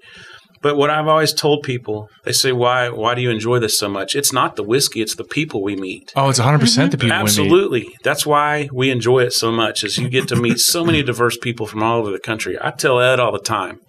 Speaker 5: But what I've always told people, they say, "Why why do you enjoy this so much?" It's not the whiskey; it's the people we meet.
Speaker 1: Oh, it's 100 percent mm-hmm. the people we meet.
Speaker 5: Absolutely. That's why we enjoy it so much is you get to meet so many diverse people from all over the country. I tell Ed all the time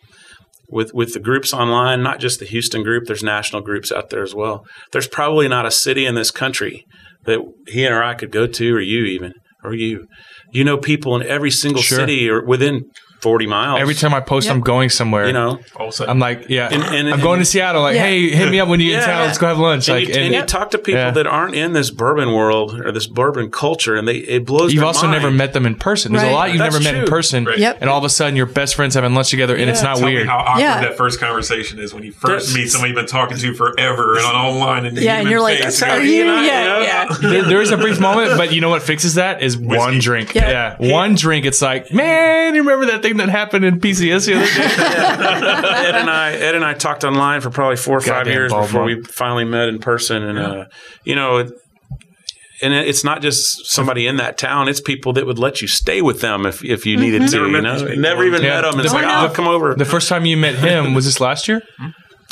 Speaker 5: with with the groups online, not just the Houston group, there's national groups out there as well. There's probably not a city in this country that he or I could go to or you even or you. You know people in every single
Speaker 1: Sure.
Speaker 5: city or within 40 miles.
Speaker 1: Every time I post,
Speaker 3: Yep.
Speaker 1: I'm going somewhere.
Speaker 5: you know,
Speaker 2: All of a sudden,
Speaker 1: I'm like, yeah,
Speaker 5: And- and-
Speaker 1: I'm going to Seattle. Like,
Speaker 3: Yeah.
Speaker 1: hey, hit me up when you get in
Speaker 5: Yeah.
Speaker 1: town. Let's go have lunch.
Speaker 5: and,
Speaker 1: Like,
Speaker 5: you,
Speaker 1: and
Speaker 5: and you talk to people
Speaker 1: Yeah.
Speaker 5: that aren't in this bourbon world or this bourbon culture, and they it blows.
Speaker 1: you've
Speaker 5: their
Speaker 1: also
Speaker 5: mind.
Speaker 1: never met them in person. There's a
Speaker 3: Right.
Speaker 1: lot you've
Speaker 5: That's
Speaker 1: never met in
Speaker 5: true.
Speaker 1: person,
Speaker 2: Right.
Speaker 3: Yep.
Speaker 1: and all of a sudden you're best friends having lunch together, and it's not
Speaker 2: Tell
Speaker 1: weird.
Speaker 2: me how awkward
Speaker 3: Yeah.
Speaker 2: that first conversation is when you first
Speaker 5: That's-
Speaker 2: meet somebody you've been talking to forever and on online and
Speaker 3: Yeah, and you're like,
Speaker 2: face.
Speaker 5: how
Speaker 3: are
Speaker 5: he
Speaker 3: you?
Speaker 5: and I,
Speaker 3: Yeah,
Speaker 5: you know?
Speaker 3: yeah.
Speaker 1: there, there is a brief moment, but you know what fixes that is one drink.
Speaker 3: Yeah.
Speaker 1: Yeah, one drink. It's like, man, you remember that thing that happened in PCS the other day?
Speaker 5: Ed and I, Ed and I talked online for probably four or five years before
Speaker 1: bump.
Speaker 5: we finally met in person, and uh, you know, it- and it's not just somebody in that town; it's people that would let you stay with them if if you needed to.
Speaker 2: Never
Speaker 5: you know, never even
Speaker 1: Yeah.
Speaker 5: met them. It's
Speaker 1: The-
Speaker 5: like,
Speaker 3: I
Speaker 5: oh,
Speaker 3: know.
Speaker 5: come over.
Speaker 1: the first time you met him was this last year.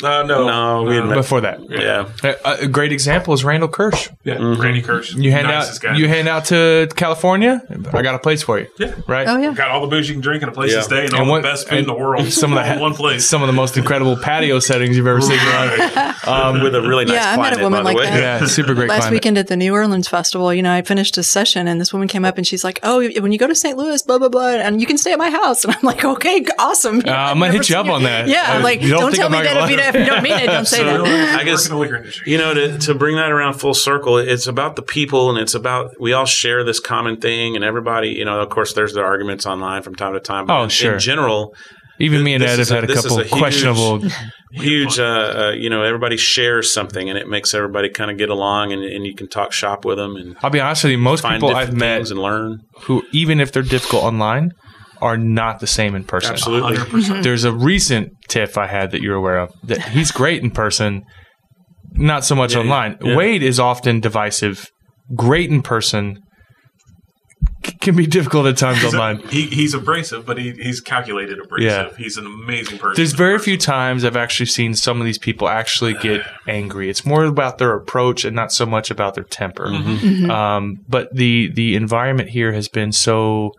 Speaker 2: Uh, no,
Speaker 5: No, we had met-
Speaker 1: Before that,
Speaker 5: yeah,
Speaker 1: a, a great example is Randall Kirsch.
Speaker 2: Yeah,
Speaker 5: Mm-hmm.
Speaker 2: Randy Kirsch.
Speaker 1: You hand
Speaker 2: nicest
Speaker 1: out,
Speaker 2: guy.
Speaker 1: you hand out to California. I got a place for you.
Speaker 2: Yeah.
Speaker 1: right.
Speaker 3: Oh yeah.
Speaker 2: got all the booze you can drink and a place
Speaker 5: Yeah.
Speaker 2: to stay and,
Speaker 1: And
Speaker 2: all
Speaker 1: what-
Speaker 2: the best food in the world.
Speaker 1: Some of the
Speaker 2: one place.
Speaker 1: some of the most incredible patio settings you've ever seen.
Speaker 5: um, with a really nice
Speaker 3: Yeah, I met a woman like that.
Speaker 1: Yeah, super great.
Speaker 3: Last
Speaker 1: climate.
Speaker 3: weekend at the New Orleans Festival, you know, I finished a session and this woman came up and she's like, "Oh, when you go to St. Louis, blah blah blah, and you can stay at my house." And I'm like, "Okay, awesome."
Speaker 1: Uh, I'm gonna hit you up on that.
Speaker 3: Yeah, I'm
Speaker 1: Uh,
Speaker 3: like,
Speaker 1: don't
Speaker 3: don't, tell me that
Speaker 1: gonna
Speaker 3: if you,
Speaker 1: lie?
Speaker 3: If you don't mean it, don't say
Speaker 5: So,
Speaker 3: that.
Speaker 5: I
Speaker 2: I
Speaker 5: guess-
Speaker 2: guess in the liquor industry.
Speaker 5: you know to, to bring that around full circle it's about the people and it's about we all share this common thing and everybody you know of course there's the arguments online from time to time but
Speaker 1: Oh,
Speaker 5: in,
Speaker 1: sure.
Speaker 5: in general
Speaker 1: Even me and Ed have had a
Speaker 5: this is
Speaker 1: couple
Speaker 5: a huge-
Speaker 1: questionable.
Speaker 5: huge uh, uh, you know everybody shares something and it makes everybody kind of get along and, and you can talk shop with them and
Speaker 1: I'll be honest with you. Most
Speaker 5: find
Speaker 1: people
Speaker 5: different
Speaker 1: I've met
Speaker 5: and learn
Speaker 1: who, even if they're difficult online, are not the same in person.
Speaker 5: absolutely
Speaker 2: 100%.
Speaker 1: There's a recent tiff I had that you're aware of that he's great in person, not so much
Speaker 5: Yeah,
Speaker 1: online.
Speaker 5: yeah.
Speaker 1: Wade is often divisive, great in person, c- can be difficult at times
Speaker 6: He's, a-
Speaker 1: online.
Speaker 6: he, he's abrasive, but he, he's calculated abrasive.
Speaker 1: Yeah.
Speaker 6: He's an amazing person.
Speaker 1: There's very few times I've actually seen some of these people actually get angry. It's more about their approach and not so much about their temper. Um, but the the environment here has been so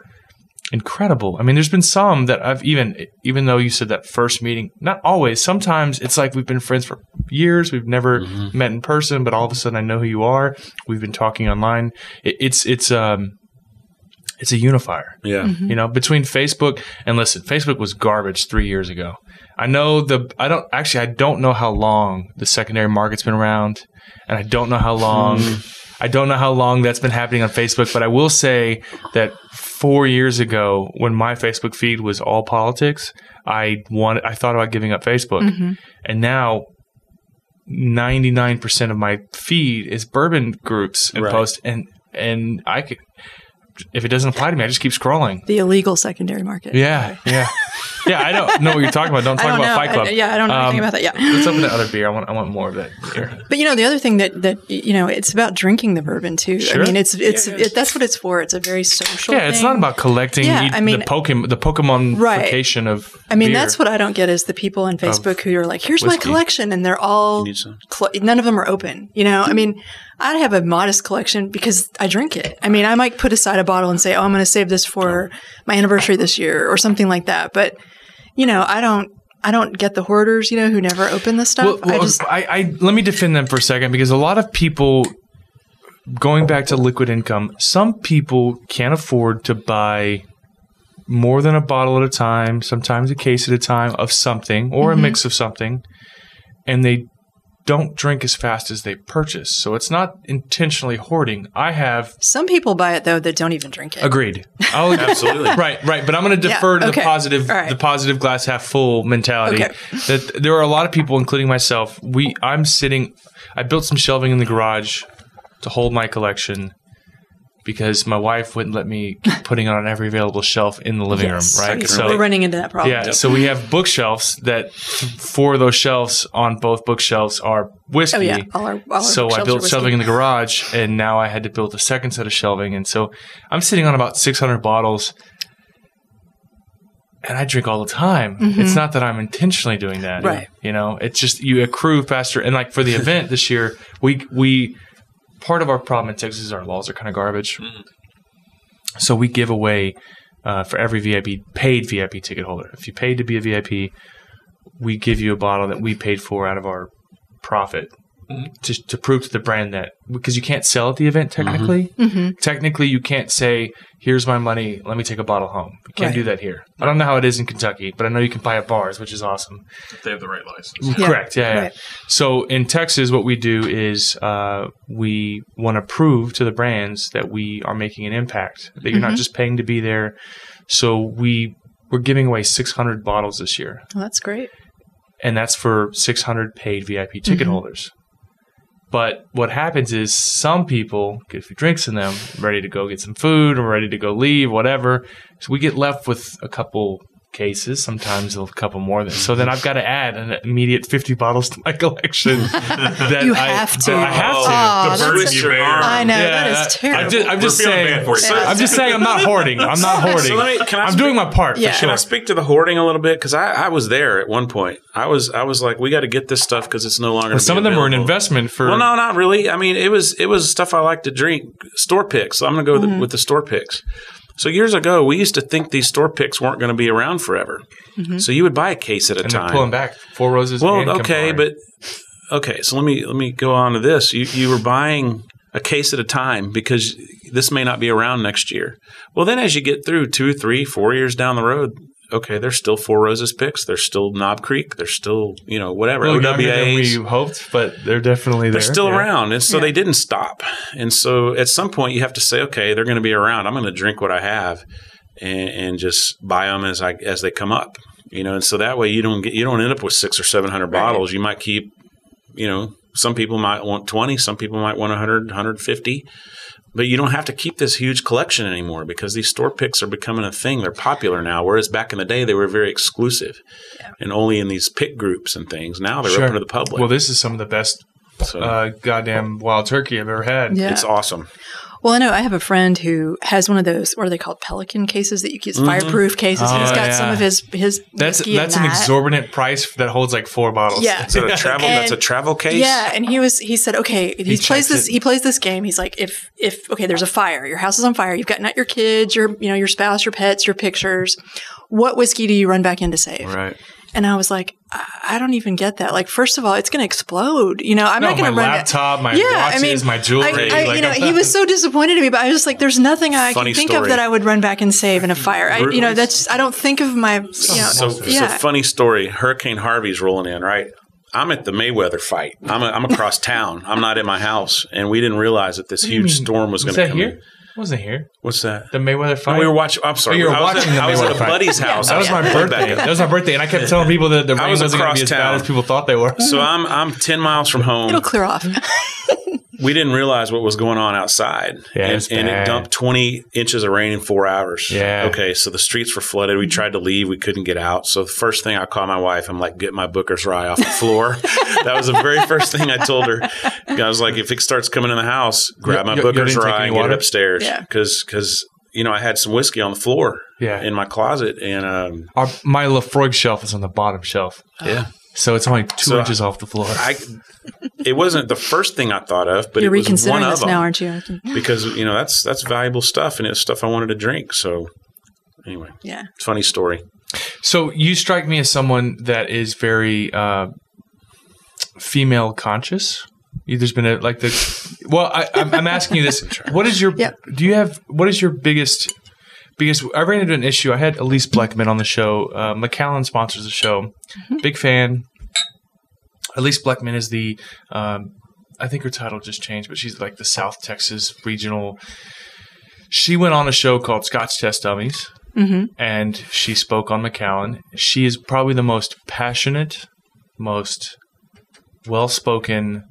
Speaker 1: incredible. I mean, there's been some that I've even even though you said that first meeting, not always. Sometimes it's like we've been friends for years. We've never met in person, but all of a sudden I know who you are. We've been talking online. It, it's it's um it's a unifier
Speaker 5: Yeah.
Speaker 3: Mm-hmm.
Speaker 1: you know between facebook and listen facebook was garbage three years ago i know the i don't actually i don't know how long the secondary market's been around and i don't know how long i don't know how long that's been happening on facebook but i will say that four years ago when my facebook feed was all politics i wanted i thought about giving up facebook
Speaker 3: Mm-hmm.
Speaker 1: and now 99% of my feed is bourbon groups and
Speaker 5: Right.
Speaker 1: posts and and i could if it doesn't apply to me i just keep scrolling
Speaker 3: The illegal secondary market.
Speaker 1: yeah, yeah, yeah. I don't know what you're talking about. Don't talk
Speaker 3: don't
Speaker 1: about
Speaker 3: know.
Speaker 1: Fight Club.
Speaker 3: I- yeah, I don't know anything
Speaker 1: Um,
Speaker 3: about that. Yeah.
Speaker 1: Let's open that other beer. I want. I want more of that beer.
Speaker 3: But you know, the other thing that that you know, it's about drinking the bourbon too.
Speaker 1: Sure.
Speaker 3: I mean, it's it's it, that's what it's for. It's a very social.
Speaker 1: Yeah, it's not about collecting.
Speaker 3: Yeah,
Speaker 1: eat
Speaker 3: I mean-
Speaker 1: the Pokemon, the Pokemonification of.
Speaker 3: I mean,
Speaker 1: beer.
Speaker 3: that's what I don't get is the people on Facebook who are like, "Here's my collection," and they're all
Speaker 5: need some?
Speaker 3: clo- none of them are open. You know, I mean, I have a modest collection because I drink it. I mean, I might put aside a bottle and say, "Oh, I'm going to save this for my anniversary this year" or something like that. But you know, I don't. I don't get the hoarders, you know, who never open this stuff.
Speaker 1: Well, well,
Speaker 3: I just
Speaker 1: I, I let me defend them for a second because a lot of people, going back to liquid income, some people can't afford to buy more than a bottle at a time, sometimes a case at a time of something or
Speaker 3: Mm-hmm.
Speaker 1: a mix of something, and they don't drink as fast as they purchase. So it's not intentionally hoarding. I have
Speaker 3: some people buy it though that don't even drink it.
Speaker 1: agreed. I'll
Speaker 5: Absolutely.
Speaker 1: Right, right. But I'm going to
Speaker 3: Yeah,
Speaker 1: defer to the positive,
Speaker 3: All right.
Speaker 1: the positive glass half full mentality.
Speaker 3: Okay.
Speaker 1: That there are a lot of people, including myself. We, I'm sitting. I built some shelving in the garage to hold my collection because my wife wouldn't let me keep putting it on every available shelf in the living
Speaker 3: Yes.
Speaker 1: room. Right. So
Speaker 3: We're running into that problem.
Speaker 1: yeah, so we have bookshelves that four of those shelves on both bookshelves are whiskey.
Speaker 3: Oh yeah, all our, all our
Speaker 1: So I built shelving in the garage, and now I had to build a second set of shelving, and so I'm sitting on about 600 bottles, and I drink all the time. It's not that I'm intentionally doing that,
Speaker 3: Mm-hmm. Right.
Speaker 1: You know, it's just you accrue faster, and like for the event this year, we we part of our problem in Texas is our laws are kind of garbage, so we give away. Uh, for every VIP paid VIP ticket holder, if you paid to be a VIP, we give you a bottle that we paid for out of our profit Mm-hmm. to, to prove to the brand that because you can't sell at the event mm-hmm. technically. Mm-hmm. Technically, you can't say, "Here's my money. Let me take a bottle home." You can't
Speaker 3: Right.
Speaker 1: do that here. I don't know how it is in Kentucky, but I know you can buy at bars, which is awesome.
Speaker 6: if they have the right license.
Speaker 3: Mm, yeah.
Speaker 1: Correct. Yeah. yeah.
Speaker 3: Right.
Speaker 1: So in Texas, what we do is uh, we want to prove to the brands that we are making an impact. That you're not just paying to be there. So we we're giving away 600 bottles this year
Speaker 3: Well, that's great.
Speaker 1: and that's for 600 paid VIP ticket holders. But what happens is some people get a few drinks in them, ready to go get some food or ready to go leave, whatever. So we get left with a couple cases, sometimes a couple more than. So then I've got to add an immediate 50 bottles to my collection. that
Speaker 3: You
Speaker 1: I,
Speaker 3: have to.
Speaker 1: that I have to.
Speaker 3: Oh,
Speaker 6: the
Speaker 3: that's
Speaker 6: burden you bear.
Speaker 3: I know
Speaker 1: Yeah,
Speaker 3: that is
Speaker 1: I'm
Speaker 3: terrible.
Speaker 1: just, I'm just
Speaker 6: We're feeling
Speaker 1: saying.
Speaker 6: bad for you.
Speaker 1: I'm just saying I'm not hoarding. I'm not hoarding.
Speaker 5: So let me- can I
Speaker 1: I'm
Speaker 5: speak-
Speaker 1: doing my part
Speaker 3: Yeah.
Speaker 1: for
Speaker 5: Can. I speak to the hoarding a little bit? Because I, I was there at one point. I was I was like, we got to get this stuff because it's no longer.
Speaker 1: But
Speaker 5: gonna
Speaker 1: some of them were an investment for.
Speaker 5: Well, no, not really. I mean, it was it was stuff I like to drink. Store picks. So I'm going to go with, the, mm-hmm. with the store picks. So years ago, we used to think these store picks weren't going to be around forever. Mm-hmm. So you would buy a case at a
Speaker 1: time. and
Speaker 5: time.
Speaker 1: pulling back. Four roses.
Speaker 5: Well, okay, but okay. So let me let me go on to this. You you were buying a case at a time because this may not be around next year. Well, then as you get through two, three, four years down the road, okay, there's still Four Roses picks. There's still Knob Creek. There's still you know whatever
Speaker 1: a little younger than
Speaker 5: OWAs.
Speaker 1: we hoped, but they're definitely there.
Speaker 5: They're still
Speaker 1: Yeah.
Speaker 5: around, and so
Speaker 3: Yeah.
Speaker 5: they didn't stop. And so at some point, you have to say, okay, they're going to be around. I'm going to drink what I have, and, and just buy them as I as they come up. You know, and so that way you don't get you don't end up with six or seven hundred bottles. You might keep, you know, some people might want twenty, some people might want 100, 150. But you don't have to keep this huge collection anymore because these store picks are becoming a thing. They're popular now, whereas back in the day they were very exclusive and only in these pick groups and things. Now they're
Speaker 1: Sure.
Speaker 5: open to the public.
Speaker 1: Well, this is some of the best
Speaker 5: so
Speaker 1: uh, goddamn wild turkey I've ever had.
Speaker 3: Yeah.
Speaker 5: it's awesome.
Speaker 3: Well, I know I have a friend who has one of those. What are they called? Pelican cases that you use, mm-hmm. fireproof cases. and he's
Speaker 1: Oh,
Speaker 3: got
Speaker 1: yeah.
Speaker 3: some of his his.
Speaker 1: That's that's an
Speaker 3: that.
Speaker 1: exorbitant price that holds like four bottles.
Speaker 3: Yeah.
Speaker 5: Is that a travel? that's a travel case.
Speaker 3: Yeah, and he was he said, okay, he, plays this
Speaker 1: it.
Speaker 3: he plays this game. He's like, if if okay, there's a fire, your house is on fire, you've got not your kids, your you know your spouse, your pets, your pictures. What whiskey do you run back in to save?
Speaker 1: Right.
Speaker 3: And I was like, I, I don't even get that. Like, first of all, it's going to explode. You know, I'm
Speaker 1: No,
Speaker 3: not going to run
Speaker 1: laptop, my
Speaker 3: Yeah, I mean,
Speaker 1: my jewelry.
Speaker 3: I, I,
Speaker 1: like,
Speaker 3: you know, he was so disappointed in me, but I was just like, "There's nothing I can think
Speaker 5: story.
Speaker 3: of that I would run back and save in a fire." I, you know, that's I don't think of my, you know,
Speaker 5: So,
Speaker 3: yeah,
Speaker 5: so funny story. Hurricane Harvey's rolling in, right? I'm at the Mayweather fight. I'm, a, I'm across town. I'm not in my house, and we didn't realize that this
Speaker 1: What do you
Speaker 5: huge
Speaker 1: mean?
Speaker 5: storm was
Speaker 1: Was
Speaker 5: going to come
Speaker 1: here?
Speaker 5: in.
Speaker 1: Wasn't here
Speaker 5: What's that?
Speaker 1: the Mayweather fight?
Speaker 5: No, we were watching. I'm sorry.
Speaker 1: Oh, you were
Speaker 5: I was
Speaker 1: watching
Speaker 5: at,
Speaker 1: the
Speaker 5: I was at a
Speaker 1: fight.
Speaker 5: buddy's house.
Speaker 1: That was my
Speaker 5: I pulled back
Speaker 1: birthday. That was my birthday, and I kept telling people that the rain
Speaker 5: was
Speaker 1: wasn't going to be
Speaker 5: across
Speaker 1: as bad
Speaker 5: town.
Speaker 1: as people thought they were.
Speaker 5: So I'm I'm ten miles from home.
Speaker 3: it'll clear off.
Speaker 5: we didn't realize what was going on outside.
Speaker 1: Yeah,
Speaker 5: and,
Speaker 1: it's
Speaker 5: and it dumped 20 inches of rain in four hours.
Speaker 1: Yeah.
Speaker 5: Okay, so the streets were flooded. We tried to leave. We couldn't get out. So the first thing I called my wife, I'm like, get my Booker's Rye off the floor. that was the very first thing I told her. I was like, if it starts coming in the house, grab my
Speaker 1: You- you- you
Speaker 5: Booker's
Speaker 1: didn't
Speaker 5: Rye and get
Speaker 1: water?
Speaker 5: it upstairs.
Speaker 3: Yeah.
Speaker 5: Because, you know, I had some whiskey on the floor
Speaker 1: Yeah.
Speaker 5: in my closet. And, um,
Speaker 1: Our, my Laphroaig shelf is on the bottom shelf,
Speaker 5: yeah.
Speaker 1: So it's only two
Speaker 5: So
Speaker 1: inches off the floor.
Speaker 5: I, it wasn't the first thing I thought of, but
Speaker 3: You're
Speaker 5: it was
Speaker 3: reconsidering
Speaker 5: one of
Speaker 3: this
Speaker 5: them
Speaker 3: now, aren't you?
Speaker 5: because you know that's that's valuable stuff and it's stuff I wanted to drink. So anyway,
Speaker 3: Yeah.
Speaker 5: funny story.
Speaker 1: So you strike me as someone that is very uh, female conscious. You- There's been a like the. Well, I, I'm, I'm asking you this. What is your?
Speaker 3: Yeah.
Speaker 1: Do you have? What is your biggest? Because I ran into an issue. I had Elise Blackman on the show. Uh, Macallan sponsors the show. Big fan. Elise Blackman is the. Um, I think her title just changed, but she's like the South Texas regional. She went on a show called Scotch Test Dummies
Speaker 3: hmm
Speaker 1: and she spoke on Macallan. She is probably the most passionate, most well spoken.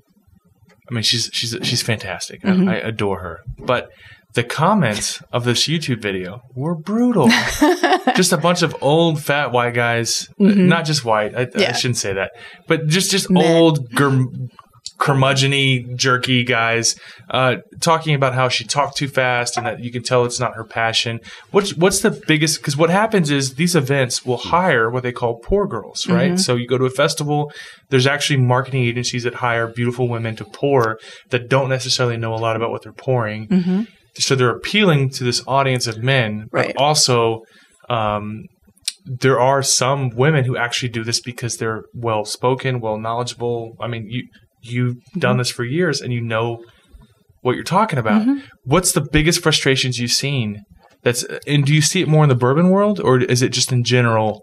Speaker 1: I mean, she's she's she's fantastic.
Speaker 3: Mhm.
Speaker 1: I, I adore her. But the comments of this YouTube video were brutal. just a bunch of old fat white guys,
Speaker 3: Mhm.
Speaker 1: not just white. I, I shouldn't say that, but just just
Speaker 3: Men.
Speaker 1: old gurm, curmudgeony, jerky guys uh, talking about how she talked too fast and that you can tell it's not her passion. What's what's the biggest? Because what happens is these events will hire what they call poor girls, right?
Speaker 3: Mhm.
Speaker 1: So you go to a festival. There's actually marketing agencies that hire beautiful women to pour that don't necessarily know a lot about what they're pouring.
Speaker 3: hmm
Speaker 1: So they're appealing to this audience of men, but also. Um, there are some women who actually do this because they're well spoken, well knowledgeable. I mean, you you've done this for years and you know what you're talking about.
Speaker 3: Mhm.
Speaker 1: What's the biggest frustrations you've seen? That's and do you see it more in the bourbon world or is it just in general?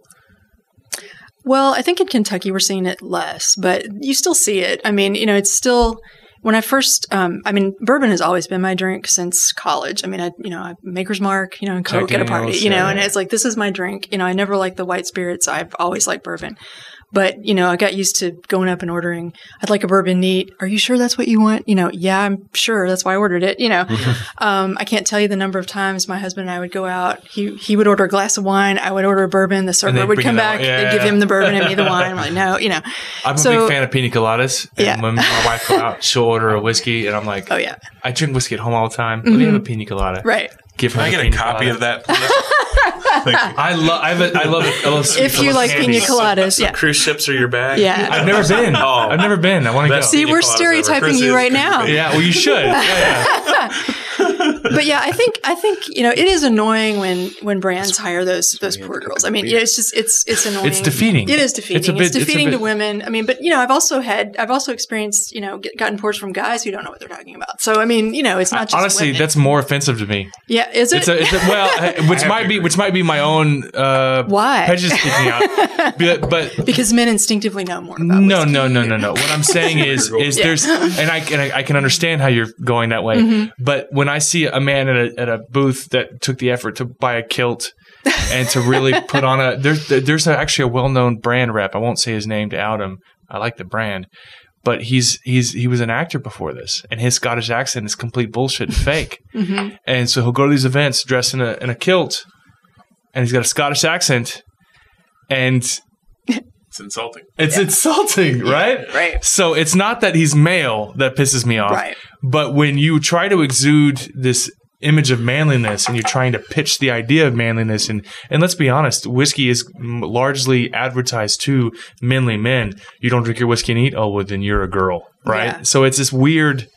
Speaker 3: Well, I think in Kentucky we're seeing it less, but you still see it. I mean, you know, it's still when I first. Um, I mean, bourbon has always been my drink since college. I mean, I you know, I Maker's Mark, you know, and Coke at a party, you know,
Speaker 1: yeah.
Speaker 3: and it's like this is my drink. You know, I never liked the white spirits. I've always liked bourbon. But, you know, I got used to going up and ordering, I'd like a bourbon neat. Are you sure that's what you want? You know, yeah, I'm sure. That's why I ordered it. You know, um, I can't tell you the number of times my husband and I would go out. He he would order a glass of wine. I would order a bourbon. The server
Speaker 1: they'd
Speaker 3: come
Speaker 1: it out.
Speaker 3: back. They'd give him the bourbon and me the wine. I'm like, no, you know.
Speaker 1: I'm a big fan of pina coladas. And
Speaker 3: Yeah.
Speaker 1: when my wife go out, she'll order a whiskey and I'm like,
Speaker 3: Oh yeah,
Speaker 1: I drink whiskey at home all the time. Let me have a pina colada.
Speaker 3: right.
Speaker 1: Give her
Speaker 6: Can I get a
Speaker 1: pina
Speaker 6: copy
Speaker 1: colada.
Speaker 6: of that? please? Thank you.
Speaker 1: I love. I, have a- I love. I love. sweet-
Speaker 3: If you like
Speaker 1: candy.
Speaker 3: pina coladas,
Speaker 5: So
Speaker 3: yeah.
Speaker 5: cruise ships are your bag.
Speaker 3: Yeah.
Speaker 1: I've never oh. been.
Speaker 5: Oh.
Speaker 1: I've never been. I want to go.
Speaker 3: See, we're stereotyping you right now.
Speaker 1: yeah. Well, you should. Yeah, yeah.
Speaker 3: but yeah, I think I think you know it is annoying when when brands hire those those poor girls. I mean, yeah, it's just it's it's annoying.
Speaker 1: It's defeating.
Speaker 3: It is defeating.
Speaker 1: It's a
Speaker 3: It's,
Speaker 1: bit- it's a
Speaker 3: defeating
Speaker 1: bit-
Speaker 3: to women. I mean, but you know, I've also had I've also experienced you know get, gotten pours from guys who don't know what they're talking about. So I mean, you know, it's not just
Speaker 1: Honestly,
Speaker 3: women.
Speaker 1: that's more offensive to me.
Speaker 3: yeah. Is it?
Speaker 1: It's a, it's a well, which might be which might be my own uh,
Speaker 3: Why?
Speaker 1: prejudice speaking out. But, but
Speaker 3: because men instinctively know more about
Speaker 1: no,
Speaker 3: whiskey.
Speaker 1: no, no, no, no. What I'm saying is, is
Speaker 3: Yeah.
Speaker 1: there's, and I, and I, I can understand how you're going that way.
Speaker 3: Mm-hmm.
Speaker 1: But when I see a man at a, at a booth that took the effort to buy a kilt and to really put on a, there's, there's actually a well-known brand rep. I won't say his name to out him. I like the brand, but he's, he's, he was an actor before this and his Scottish accent is complete bullshit and fake.
Speaker 3: Mhm.
Speaker 1: And so he'll go to these events dressed in a, in a kilt and he's got a Scottish accent and
Speaker 6: It's insulting.
Speaker 1: it's insulting, right?
Speaker 3: Right.
Speaker 1: So it's not that he's male that pisses me off.
Speaker 3: Right.
Speaker 1: But when you try to exude this image of manliness and you're trying to pitch the idea of manliness and and let's be honest whiskey is m- largely advertised to manly men you don't drink your whiskey and eat oh well then you're a girl right
Speaker 3: Yeah.
Speaker 1: so it's this weird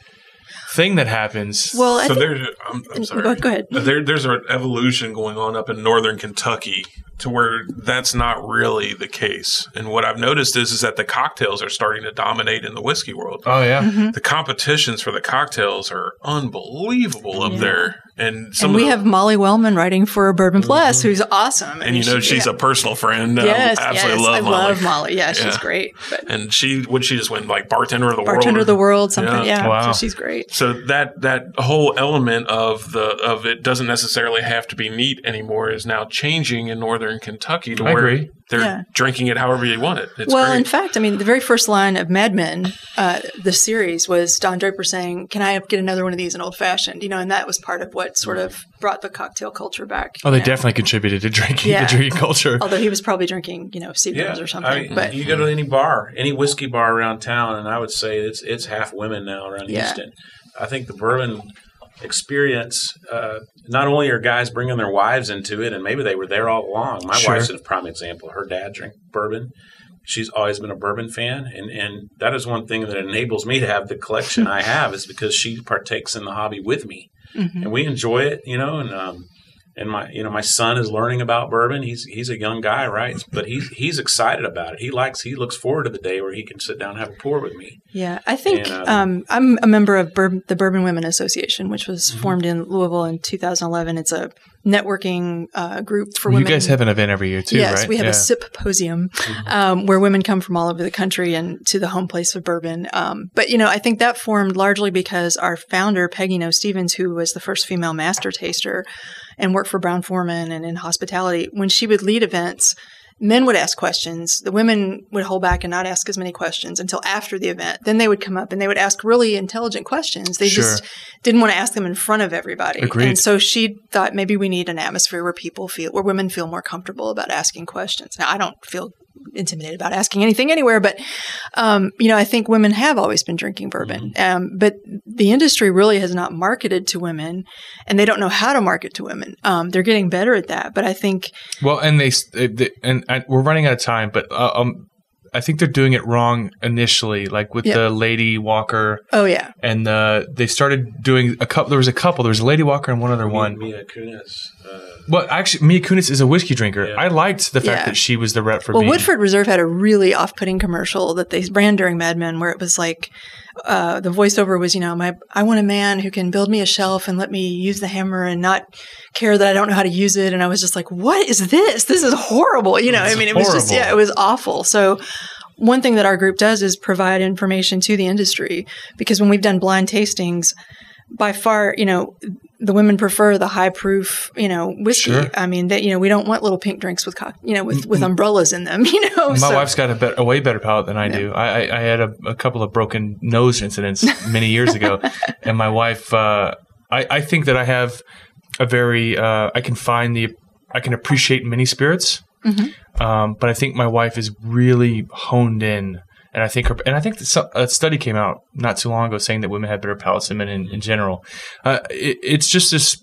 Speaker 1: thing that happens
Speaker 3: Well, I
Speaker 6: So
Speaker 3: think,
Speaker 6: there's, I'm, I'm sorry.
Speaker 3: go, go ahead.
Speaker 6: There, there's an evolution going on up in northern Kentucky to where that's not really the case. And what I've noticed is, is that the cocktails are starting to dominate in the whiskey world.
Speaker 1: oh yeah
Speaker 3: Mm-hmm.
Speaker 6: The competitions for the cocktails are unbelievable up there, and some
Speaker 3: and we
Speaker 6: the,
Speaker 3: have Molly Wellman writing for Bourbon Plus, who's awesome. I
Speaker 6: Mm-hmm. and you know
Speaker 3: she-
Speaker 6: she's
Speaker 3: yeah.
Speaker 6: a personal friend.
Speaker 3: yes,
Speaker 6: I absolutely
Speaker 3: yes,
Speaker 6: love
Speaker 3: I
Speaker 6: Molly.
Speaker 3: love Molly. Yeah, she's
Speaker 6: Yeah.
Speaker 3: great. But
Speaker 6: And she would she just win like bartender of the
Speaker 3: bartender
Speaker 6: world.
Speaker 3: of the world, something.
Speaker 6: Yeah.
Speaker 3: Yeah,
Speaker 1: Wow.
Speaker 3: so she's great.
Speaker 6: So that that whole element of the of it doesn't necessarily have to be neat anymore is now changing in northern Kentucky to
Speaker 1: I
Speaker 6: where
Speaker 1: agree.
Speaker 6: They're
Speaker 3: Yeah.
Speaker 6: drinking it however you want it. It's
Speaker 3: well,
Speaker 6: great.
Speaker 3: in fact, I mean, the very first line of Mad Men, uh, the series, was Don Draper saying, "Can I get another one of these in old fashioned?" You know, and that was part of what sort of brought the cocktail culture back.
Speaker 1: oh they
Speaker 3: know.
Speaker 1: definitely contributed to drinking
Speaker 3: Yeah.
Speaker 1: the drinking culture
Speaker 3: Although he was probably drinking, you know, Seagrams or something.
Speaker 5: I mean,
Speaker 3: but
Speaker 5: you go to any bar, any whiskey bar around town, and I would say it's it's half women now around
Speaker 3: Yeah.
Speaker 5: Houston. I think the bourbon experience. Uh, not only are guys bringing their wives into it, and maybe they were there all along. My
Speaker 1: Sure.
Speaker 5: wife's a prime example. Her dad drank bourbon. She's always been a bourbon fan, and and that is one thing that enables me to have the collection I have is because she partakes in the hobby with me,
Speaker 3: Mhm.
Speaker 5: and we enjoy it. You know, and um, and my you know my son is learning about bourbon. He's he's a young guy, right? But he's he's excited about it. He likes he looks forward to the day where he can sit down and have a pour with me.
Speaker 3: Yeah, I think
Speaker 5: And,
Speaker 3: um,
Speaker 5: um,
Speaker 3: I'm a member of Bourb- the Bourbon Women Association, which was
Speaker 1: Mm-hmm.
Speaker 3: formed in Louisville in 2011. It's a networking uh, group for
Speaker 1: you
Speaker 3: women.
Speaker 1: You guys have an event every year too
Speaker 3: yes,
Speaker 1: right
Speaker 3: we have
Speaker 1: Yeah.
Speaker 3: a symposium um, where women come from all over the country and to the home place of bourbon. Um, but you know, I think that formed largely because our founder Peggy Noe Stevens, who was the first female master taster and worked for Brown-Forman and in hospitality, when she would lead events. Men would ask questions. The women would hold back and not ask as many questions until after the event. Then they would come up and they would ask really intelligent questions. They
Speaker 1: Sure.
Speaker 3: just didn't want to ask them in front of everybody.
Speaker 1: Agreed.
Speaker 3: And so she thought maybe we need an atmosphere where people feel, where women feel more comfortable about asking questions. Now, I don't feel intimidated about asking anything anywhere, but, um, you know, I think women have always been drinking bourbon. Um, but the industry really has not marketed to women and they don't know how to market to women. Um, they're getting better at that. But I think,
Speaker 1: Well, and they, they and I, we're running out of time, but uh, um, I think they're doing it wrong initially, like with
Speaker 3: Yeah.
Speaker 1: the Lady Walker,
Speaker 3: oh, yeah.
Speaker 1: and the they started doing a couple. There was a couple. There was a Lady Walker and one other one.
Speaker 5: Mila Kunis. Uh,
Speaker 1: Well, actually, Mila Kunis is a whiskey drinker.
Speaker 5: Yeah.
Speaker 1: I liked the fact
Speaker 3: Yeah.
Speaker 1: that she was the rep for.
Speaker 3: Well,
Speaker 1: being,
Speaker 3: Woodford Reserve had a really off-putting commercial that they ran during Mad Men, where it was like uh, the voiceover was, you know, my I want a man who can build me a shelf and let me use the hammer and not care that I don't know how to use it. And I was just like, what is this? This is horrible. You know, I mean, it was just yeah, it was awful. So. One thing that our group does is provide information to the industry because when we've done blind tastings, by far, you know, the women prefer the high proof, you know, whiskey.
Speaker 1: Sure.
Speaker 3: I mean, that you know, we don't want little pink drinks with cock, you know, with with umbrellas in them. You know,
Speaker 1: My
Speaker 3: so-
Speaker 1: wife's got a, bet a way better palate than I do. I, I, I had a, a couple of broken nose incidents many years ago, and my wife. Uh, I, I think that I have a very. Uh, I can find the. I can appreciate many spirits, um, but I think my wife is really honed in. And I think, her, and I think a study came out not too long ago saying that women have better palates than men in, in general. Uh, it, it's just this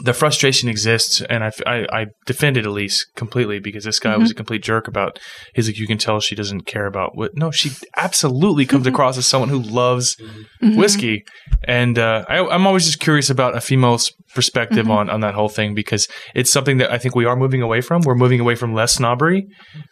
Speaker 1: the frustration exists, and I, I, I defend it at least completely because this guy was a complete jerk about. He's like, you can tell she doesn't care about what. No, she absolutely comes across as someone who loves whiskey, and uh, I, I'm always just curious about a female's perspective on on that whole thing because it's something that I think we are moving away from. We're moving away from less snobbery,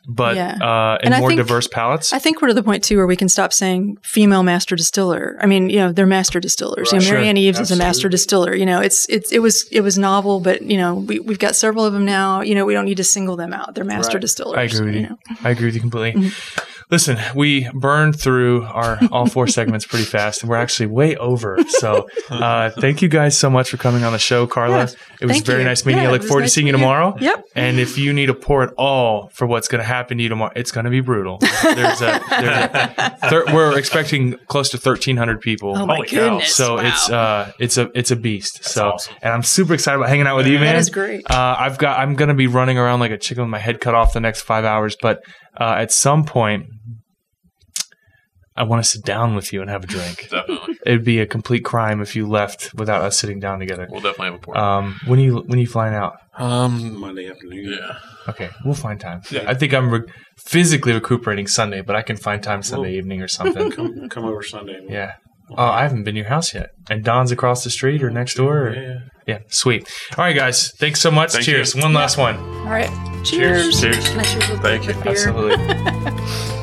Speaker 1: but
Speaker 3: Yeah.
Speaker 1: uh, and,
Speaker 3: And
Speaker 1: more
Speaker 3: think-
Speaker 1: diverse palates.
Speaker 3: I think we're to the point too where we can stop saying female master distiller. I mean, you know, they're master distillers.
Speaker 5: Right.
Speaker 3: You know, Mary
Speaker 1: Sure.
Speaker 3: Ann Eaves is a master distiller. You know, it's it's it was it was novel, but you know, we we've got several of them now. You know, we don't need to single them out. They're master
Speaker 5: Right.
Speaker 3: distillers.
Speaker 1: I agree with you.
Speaker 3: know.
Speaker 1: I agree with you completely.
Speaker 3: Mm-hmm.
Speaker 1: Listen, we burned through our all four segments pretty fast, and we're actually way over. So, uh, thank you guys so much for coming on the show, Carla.
Speaker 3: Yeah,
Speaker 1: it was very
Speaker 3: you.
Speaker 1: nice meeting
Speaker 3: Yeah,
Speaker 1: you. I look forward
Speaker 3: nice
Speaker 1: to seeing you
Speaker 3: meeting you.
Speaker 1: tomorrow.
Speaker 3: Yep.
Speaker 1: And if you need a pour at all for what's going to happen to you tomorrow, it's going to be brutal. There's a, there's a thir- we're expecting close to 1,300 people.
Speaker 3: Oh my
Speaker 6: Holy cow.
Speaker 1: So
Speaker 3: wow.
Speaker 1: it's uh it's a it's a beast. so
Speaker 6: awesome.
Speaker 1: and I'm super excited about hanging out with you, man.
Speaker 3: That is great.
Speaker 1: Uh, I've got I'm gonna be running around like a chicken with my head cut off the next five hours, but uh, at some point, I want to sit down with you and have a drink.
Speaker 2: Definitely.
Speaker 1: It'd be a complete crime if you left without us sitting down together.
Speaker 2: We'll definitely have a point.
Speaker 1: Um, when are you when are you flying out?
Speaker 2: um,
Speaker 5: Monday afternoon.
Speaker 2: yeah.
Speaker 1: Okay, we'll find time.
Speaker 2: Yeah.
Speaker 1: I think I'm re- physically recuperating Sunday, but I can find time Sunday
Speaker 5: Well-
Speaker 1: evening or something.
Speaker 5: Come come over Sunday.
Speaker 1: yeah. Oh, I haven't been to your house yet. And Don's across the street or next door. Or,
Speaker 5: Yeah.
Speaker 1: yeah, sweet. All right, guys. Thanks so much.
Speaker 2: Thank
Speaker 1: Cheers.
Speaker 2: you.
Speaker 1: One last one.
Speaker 3: All right. Cheers.
Speaker 2: Cheers.
Speaker 3: Can I cheers with,
Speaker 2: Thank you.
Speaker 3: beer?
Speaker 1: Absolutely.